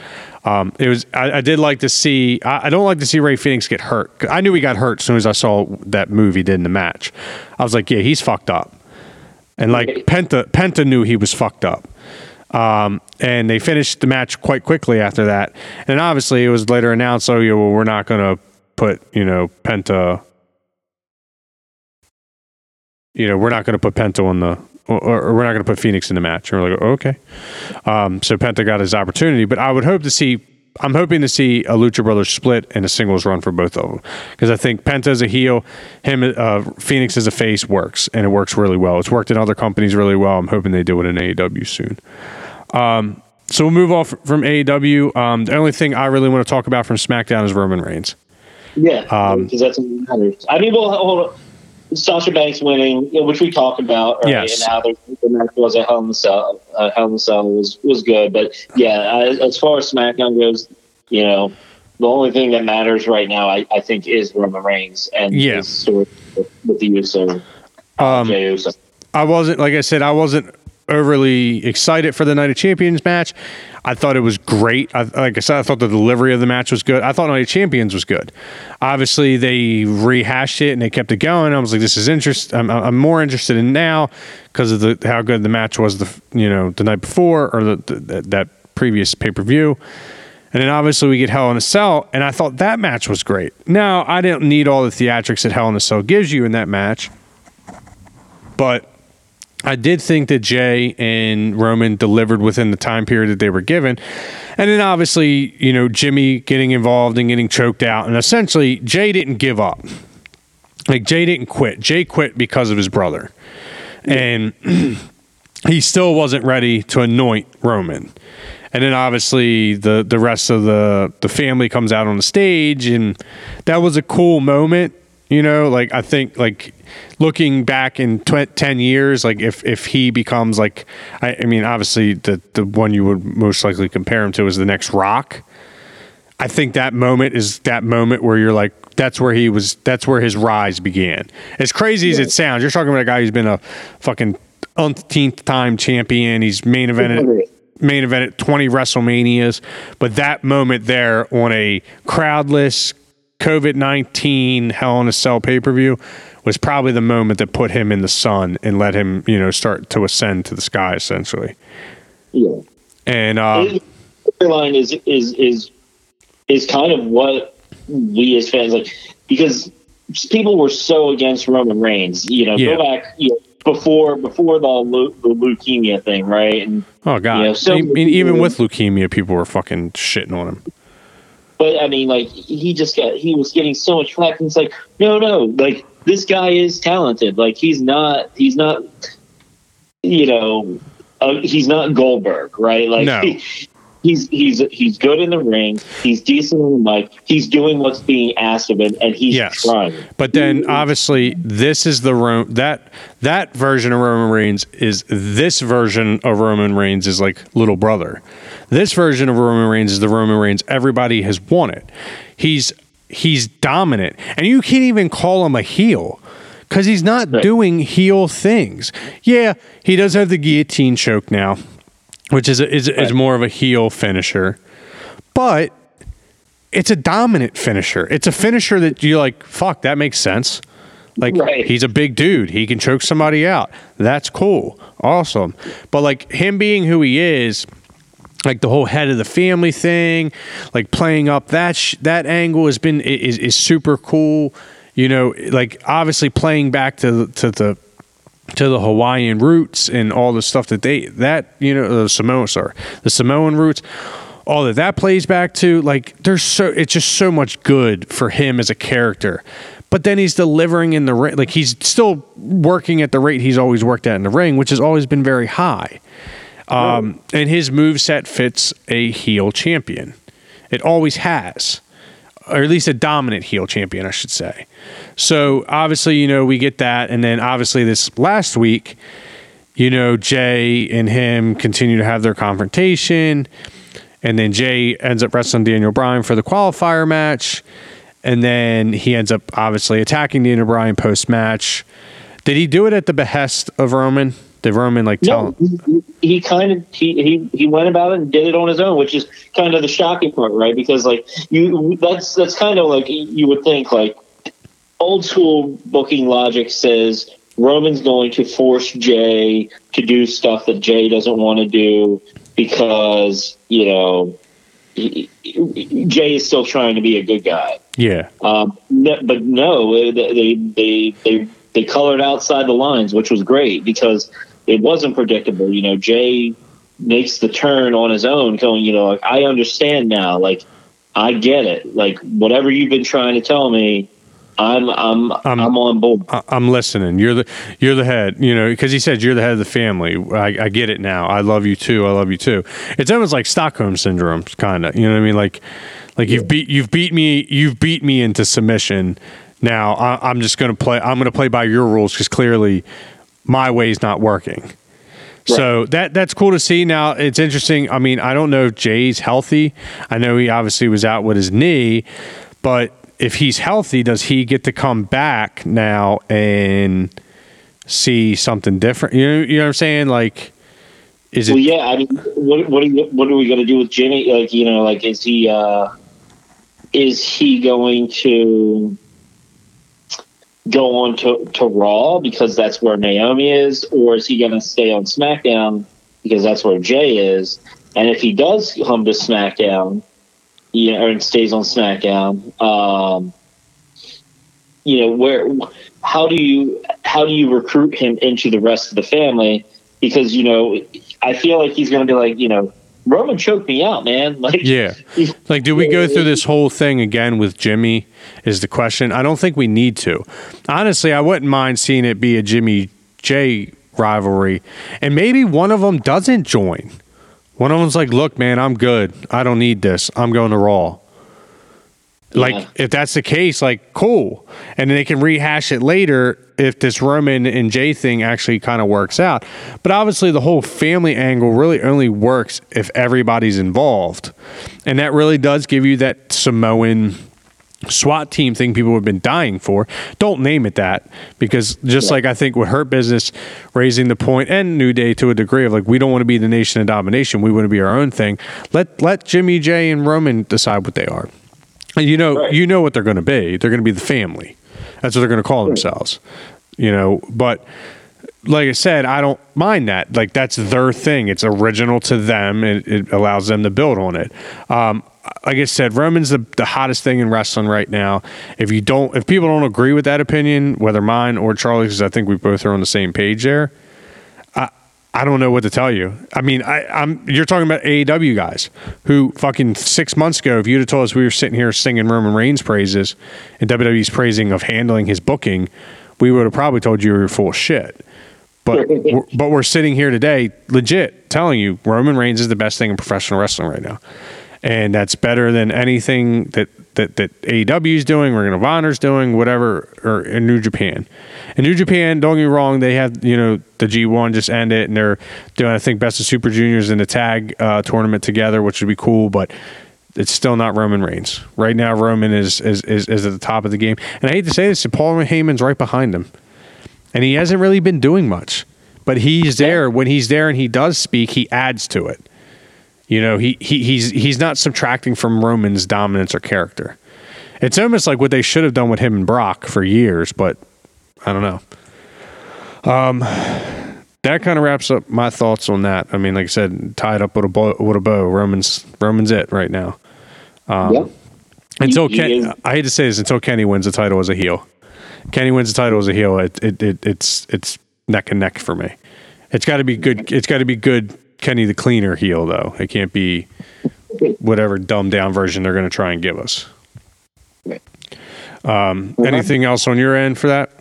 Um, it was I, I, did like to see. I, I, don't like to see Rey Fenix get hurt. I knew he got hurt as soon as I saw that move he did in the match. I was like, yeah, he's fucked up. And like Penta, Penta knew he was fucked up. Um, and they finished the match quite quickly after that. And obviously, it was later announced, oh, yeah, well, we're not going to put, you know, Penta, you know, we're not going to put Penta on the, or, or we're not going to put Fenix in the match. And we're like, oh, okay. Um, so Penta got his opportunity, but I would hope to see I'm hoping to see a Lucha Brothers split and a singles run for both of them because I think Penta as a heel, him uh, Fenix as a face works and it works really well. It's worked in other companies really well. I'm hoping they do it in AEW soon. Um, so we'll move off from AEW. Um, the only thing I really want to talk about from SmackDown is Roman Reigns. Yeah, um, because that's what matters. I mean, well, hold on. Sasha Banks winning, which we talked about? Yes. And how the, match was a Hell in the Cell. Uh, Hell in the Cell was was good, but yeah, as far as SmackDown goes, you know, the only thing that matters right now, I, I think, is Roman Reigns and yeah. his story with, with the Uso. Um, Uso. I wasn't like I said, I wasn't overly excited for the Night of Champions match. I thought it was great. I, like I said, I thought the delivery of the match was good. I thought Night of Champions was good. Obviously, they rehashed it and they kept it going. I was like, this is interest. I'm, I'm more interested in now because of the how good the match was the you know the night before or the, the that previous pay per view. And then obviously we get Hell in a Cell, and I thought that match was great. Now I didn't need all the theatrics that Hell in a Cell gives you in that match, but I did think that Jey and Roman delivered within the time period that they were given. And then obviously, you know, Jimmy getting involved and getting choked out. And essentially, Jey didn't give up. Like, Jey didn't quit. Jey quit because of his brother. And he still wasn't ready to anoint Roman. And then obviously the the rest of the the family comes out on the stage and that was a cool moment you know, like I think like looking back in tw- 10 years, like if, if he becomes like, I, I, mean, obviously the, the one you would most likely compare him to is the next rock. I think that moment is that moment where you're like, that's where he was, that's where his rise began. As crazy as it sounds, you're talking about a guy who's been a fucking umpteenth time champion. He's main evented main evented 20 WrestleManias, but that moment there on a crowdless COVID 19 Hell in a Cell pay per view was probably the moment that put him in the sun and let him, you know, start to ascend to the sky essentially. Yeah. And uh, line is is is is kind of what we as fans like because people were so against Roman Reigns. You know, Yeah. go back you know, before before the, leu- the leukemia thing, right? And oh god, you know, so I mean, even with leukemia, people were fucking shitting on him. But I mean, like he just got he was getting so much flack, and it's like, no, no, like this guy is talented. Like he's not, he's not, you know, uh, he's not Goldberg, right? Like No. he, he's he's he's good in the ring. He's decent in the mic. He's doing what's being asked of him, and he's Yes. trying. But then obviously this is the Ro- that that version of Roman Reigns is this version of Roman Reigns is like little brother. This version of Roman Reigns is the Roman Reigns everybody has wanted. He's he's dominant and you can't even call him a heel cuz he's not Right. doing heel things. Yeah, he does have the guillotine choke now, which is a, is, is more of a heel finisher. But it's a dominant finisher. It's a finisher that you're like, fuck, that makes sense. Like Right. he's a big dude. He can choke somebody out. That's cool. Awesome. But like him being who he is, like the whole head of the family thing, like playing up that sh- that angle has been is is super cool. You know, like obviously playing back to to the to the Hawaiian roots and all the stuff that they that you know the Samoa sorry the Samoan roots all that that plays back to like there's so it's just so much good for him as a character. But then he's delivering in the ring like he's still working at the rate he's always worked at in the ring which has always been very high. Um, and his move set fits a heel champion. It always has or at least a dominant heel champion, I should say. So obviously, you know, we get that, and then obviously this last week, you know, Jey and him continue to have their confrontation, and then Jey ends up wrestling Daniel Bryan for the qualifier match, and then he ends up obviously attacking Daniel Bryan post match. Did he do it at the behest of Roman? Did Roman like tell No, he, he kind of he, he he went about it and did it on his own, which is kind of the shocking part, right? Because like you, that's that's kind of like you would think like old school booking logic says Roman's going to force Jey to do stuff that Jey doesn't want to do because you know he- Jey is still trying to be a good guy. Yeah, Um, no, but no, they they they they colored outside the lines, which was great because it wasn't predictable. You know, Jey makes the turn on his own, going, you know, like I understand now, like I get it, like whatever you've been trying to tell me, I'm I'm I'm, on board. I'm listening. You're the you're the head, you know, because he said you're the head of the family. I, I get it now. I love you too. I love you too. It's almost like Stockholm syndrome, kind of. You know what I mean? Like, like you've beat you've beat me you've beat me into submission. Now I, I'm just gonna play. I'm gonna play by your rules because clearly my way's not working. So that that's cool to see. Now it's interesting. I mean, I don't know if Jey's healthy. I know he obviously was out with his knee, but if he's healthy, does he get to come back now and see something different? You know, you know what I'm saying? Like, is it? Well, yeah. I mean, what what are, you- what are we going to do with Jimmy? Like, you know, like is he uh, is he going to go on to, to Raw because that's where Naomi is, or is he going to stay on SmackDown because that's where Jey is? And if he does come to SmackDown, yeah, or stays on SmackDown, um, you know, where how do you how do you recruit him into the rest of the family? Because you know, I feel like he's going to be like, you know, Roman choked me out, man. Like, Yeah. Like, do we go through this whole thing again with Jimmy? Is the question. I don't think we need to. Honestly, I wouldn't mind seeing it be a Jimmy Jey rivalry, and maybe one of them doesn't join. One of them's like, "Look, man, I'm good. I don't need this. I'm going to Raw." Like, Yeah. if that's the case, like, cool, and then they can rehash it later if this Roman and Jey thing actually kind of works out. But obviously, the whole family angle really only works if everybody's involved, and that really does give you that Samoan SWAT team thing people have been dying for. Don't name it that because just yeah. like I think with Hurt Business raising the point and New Day to a degree of like we don't want to be the nation of domination, we want to be our own thing. Let let Jimmy Jey and Roman decide what they are. And you know right. you know what they're going to be. They're going to be the family. That's what they're going to call themselves. You know, but like I said, I don't mind that. Like that's their thing. It's original to them, and it allows them to build on it. Um, like I said, Roman's the, the hottest thing in wrestling right now. If you don't, if people don't agree with that opinion, whether mine or Charlie's, because I think we both are on the same page there. I don't know what to tell you. I mean, I, I'm you're talking about AEW guys who fucking six months ago, if you'd have told us we were sitting here singing Roman Reigns praises and WWE's praising of handling his booking, we would have probably told you you were full of shit. But we're, but we're sitting here today, legit, telling you Roman Reigns is the best thing in professional wrestling right now and that's better than anything that that that AEW is doing, Ring of Honor's doing, whatever, or in New Japan. In New Japan, don't get me wrong, they have you know the G1 just ended, and they're doing I think Best of Super Juniors in the tag uh, tournament together, which would be cool, but. It's still not Roman Reigns. Right now, Roman is, is is is at the top of the game. And I hate to say this, but Paul Heyman's right behind him. And he hasn't really been doing much. But he's there. When he's there and he does speak, he adds to it. You know, he, he he's he's not subtracting from Roman's dominance or character. It's almost like what they should have done with him and Brock for years, but I don't know. Um, that kind of wraps up my thoughts on that. I mean, like I said, tied up with a bow, with a bow. Roman's Roman's it right now. Um, yep. Until he, Ken, I hate to say this, until Kenny wins the title as a heel. Kenny wins the title as a heel. It, it, it it's it's neck and neck for me. It's got to be good. It's got to be good Kenny the Cleaner heel, though. It can't be whatever dumbed down version they're going to try and give us. Um, anything else on your end for that?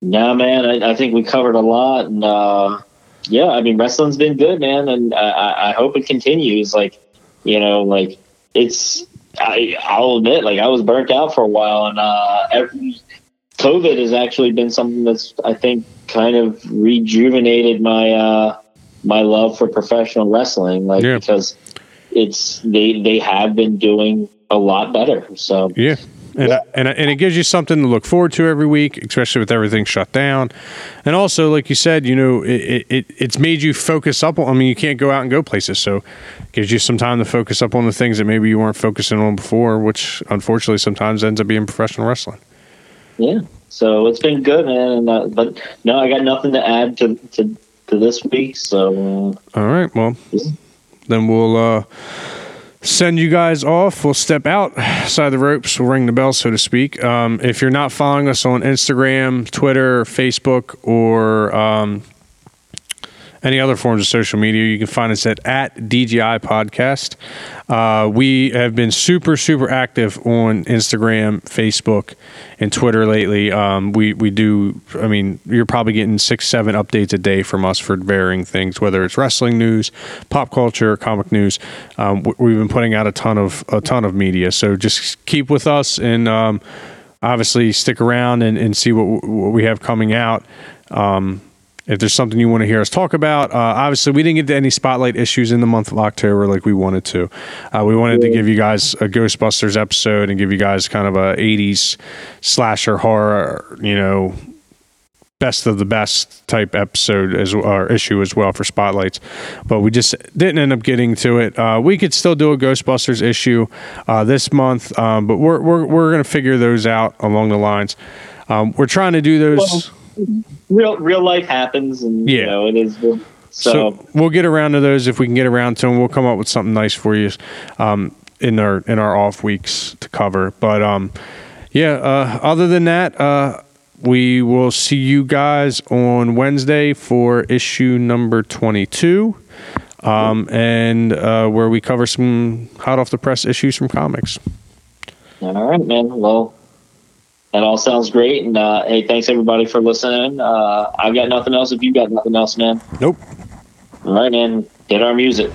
No, man. I, I think we covered a lot, and uh, yeah, I mean, wrestling's been good, man, and I, I hope it continues. Like, you know, like it's. I, I'll admit, like I was burnt out for a while, and uh, every, COVID has actually been something that's I think kind of rejuvenated my uh, my love for professional wrestling, like yeah. because it's they they have been doing a lot better. So yeah. And, yeah. and and it gives you something to look forward to every week, especially with everything shut down. And also, like you said, you know, it, it it's made you focus up on. I mean, you can't go out and go places, so it gives you some time to focus up on the things that maybe you weren't focusing on before, which unfortunately sometimes ends up being professional wrestling. Yeah, so it's been good, man. And, uh, but no, I got nothing to add to to this week. So, uh, all right, well, yeah. then we'll uh, send you guys off. We'll step outside the ropes. We'll ring the bell, so to speak. Um, if you're not following us on Instagram, Twitter, Facebook, or um, any other forms of social media, you can find us at, at DGI Podcast. Uh, we have been super, super active on Instagram, Facebook, and Twitter lately. Um, we, we do, I mean, you're probably getting six, seven updates a day from us for varying things, whether it's wrestling news, pop culture, comic news. Um, we've been putting out a ton of, a ton of media. So just keep with us and, um, obviously stick around and, and see what, what we have coming out. Um, if there's something you want to hear us talk about, uh, obviously we didn't get to any spotlight issues in the month of October like we wanted to. Uh, we wanted to give you guys a Ghostbusters episode and give you guys kind of a '80s slasher horror, you know, best of the best type episode as or issue as well for spotlights. But we just didn't end up getting to it. Uh, we could still do a Ghostbusters issue uh, this month, um, but we're we're we're gonna figure those out along the lines. Um, we're trying to do those. Well, real real life happens, and yeah. you know it is. So. so. we'll get around to those if we can get around to them. We'll come up with something nice for you um, in our in our off weeks to cover. But um, yeah, uh, other than that, uh, we will see you guys on Wednesday for issue number twenty two. Um, and uh, where we cover some hot off the press issues from comics. All right, man. Well, that all sounds great. And uh, hey, thanks everybody for listening. Uh, I've got nothing else. If you've got nothing else, man. Nope. All right, man. Get our music.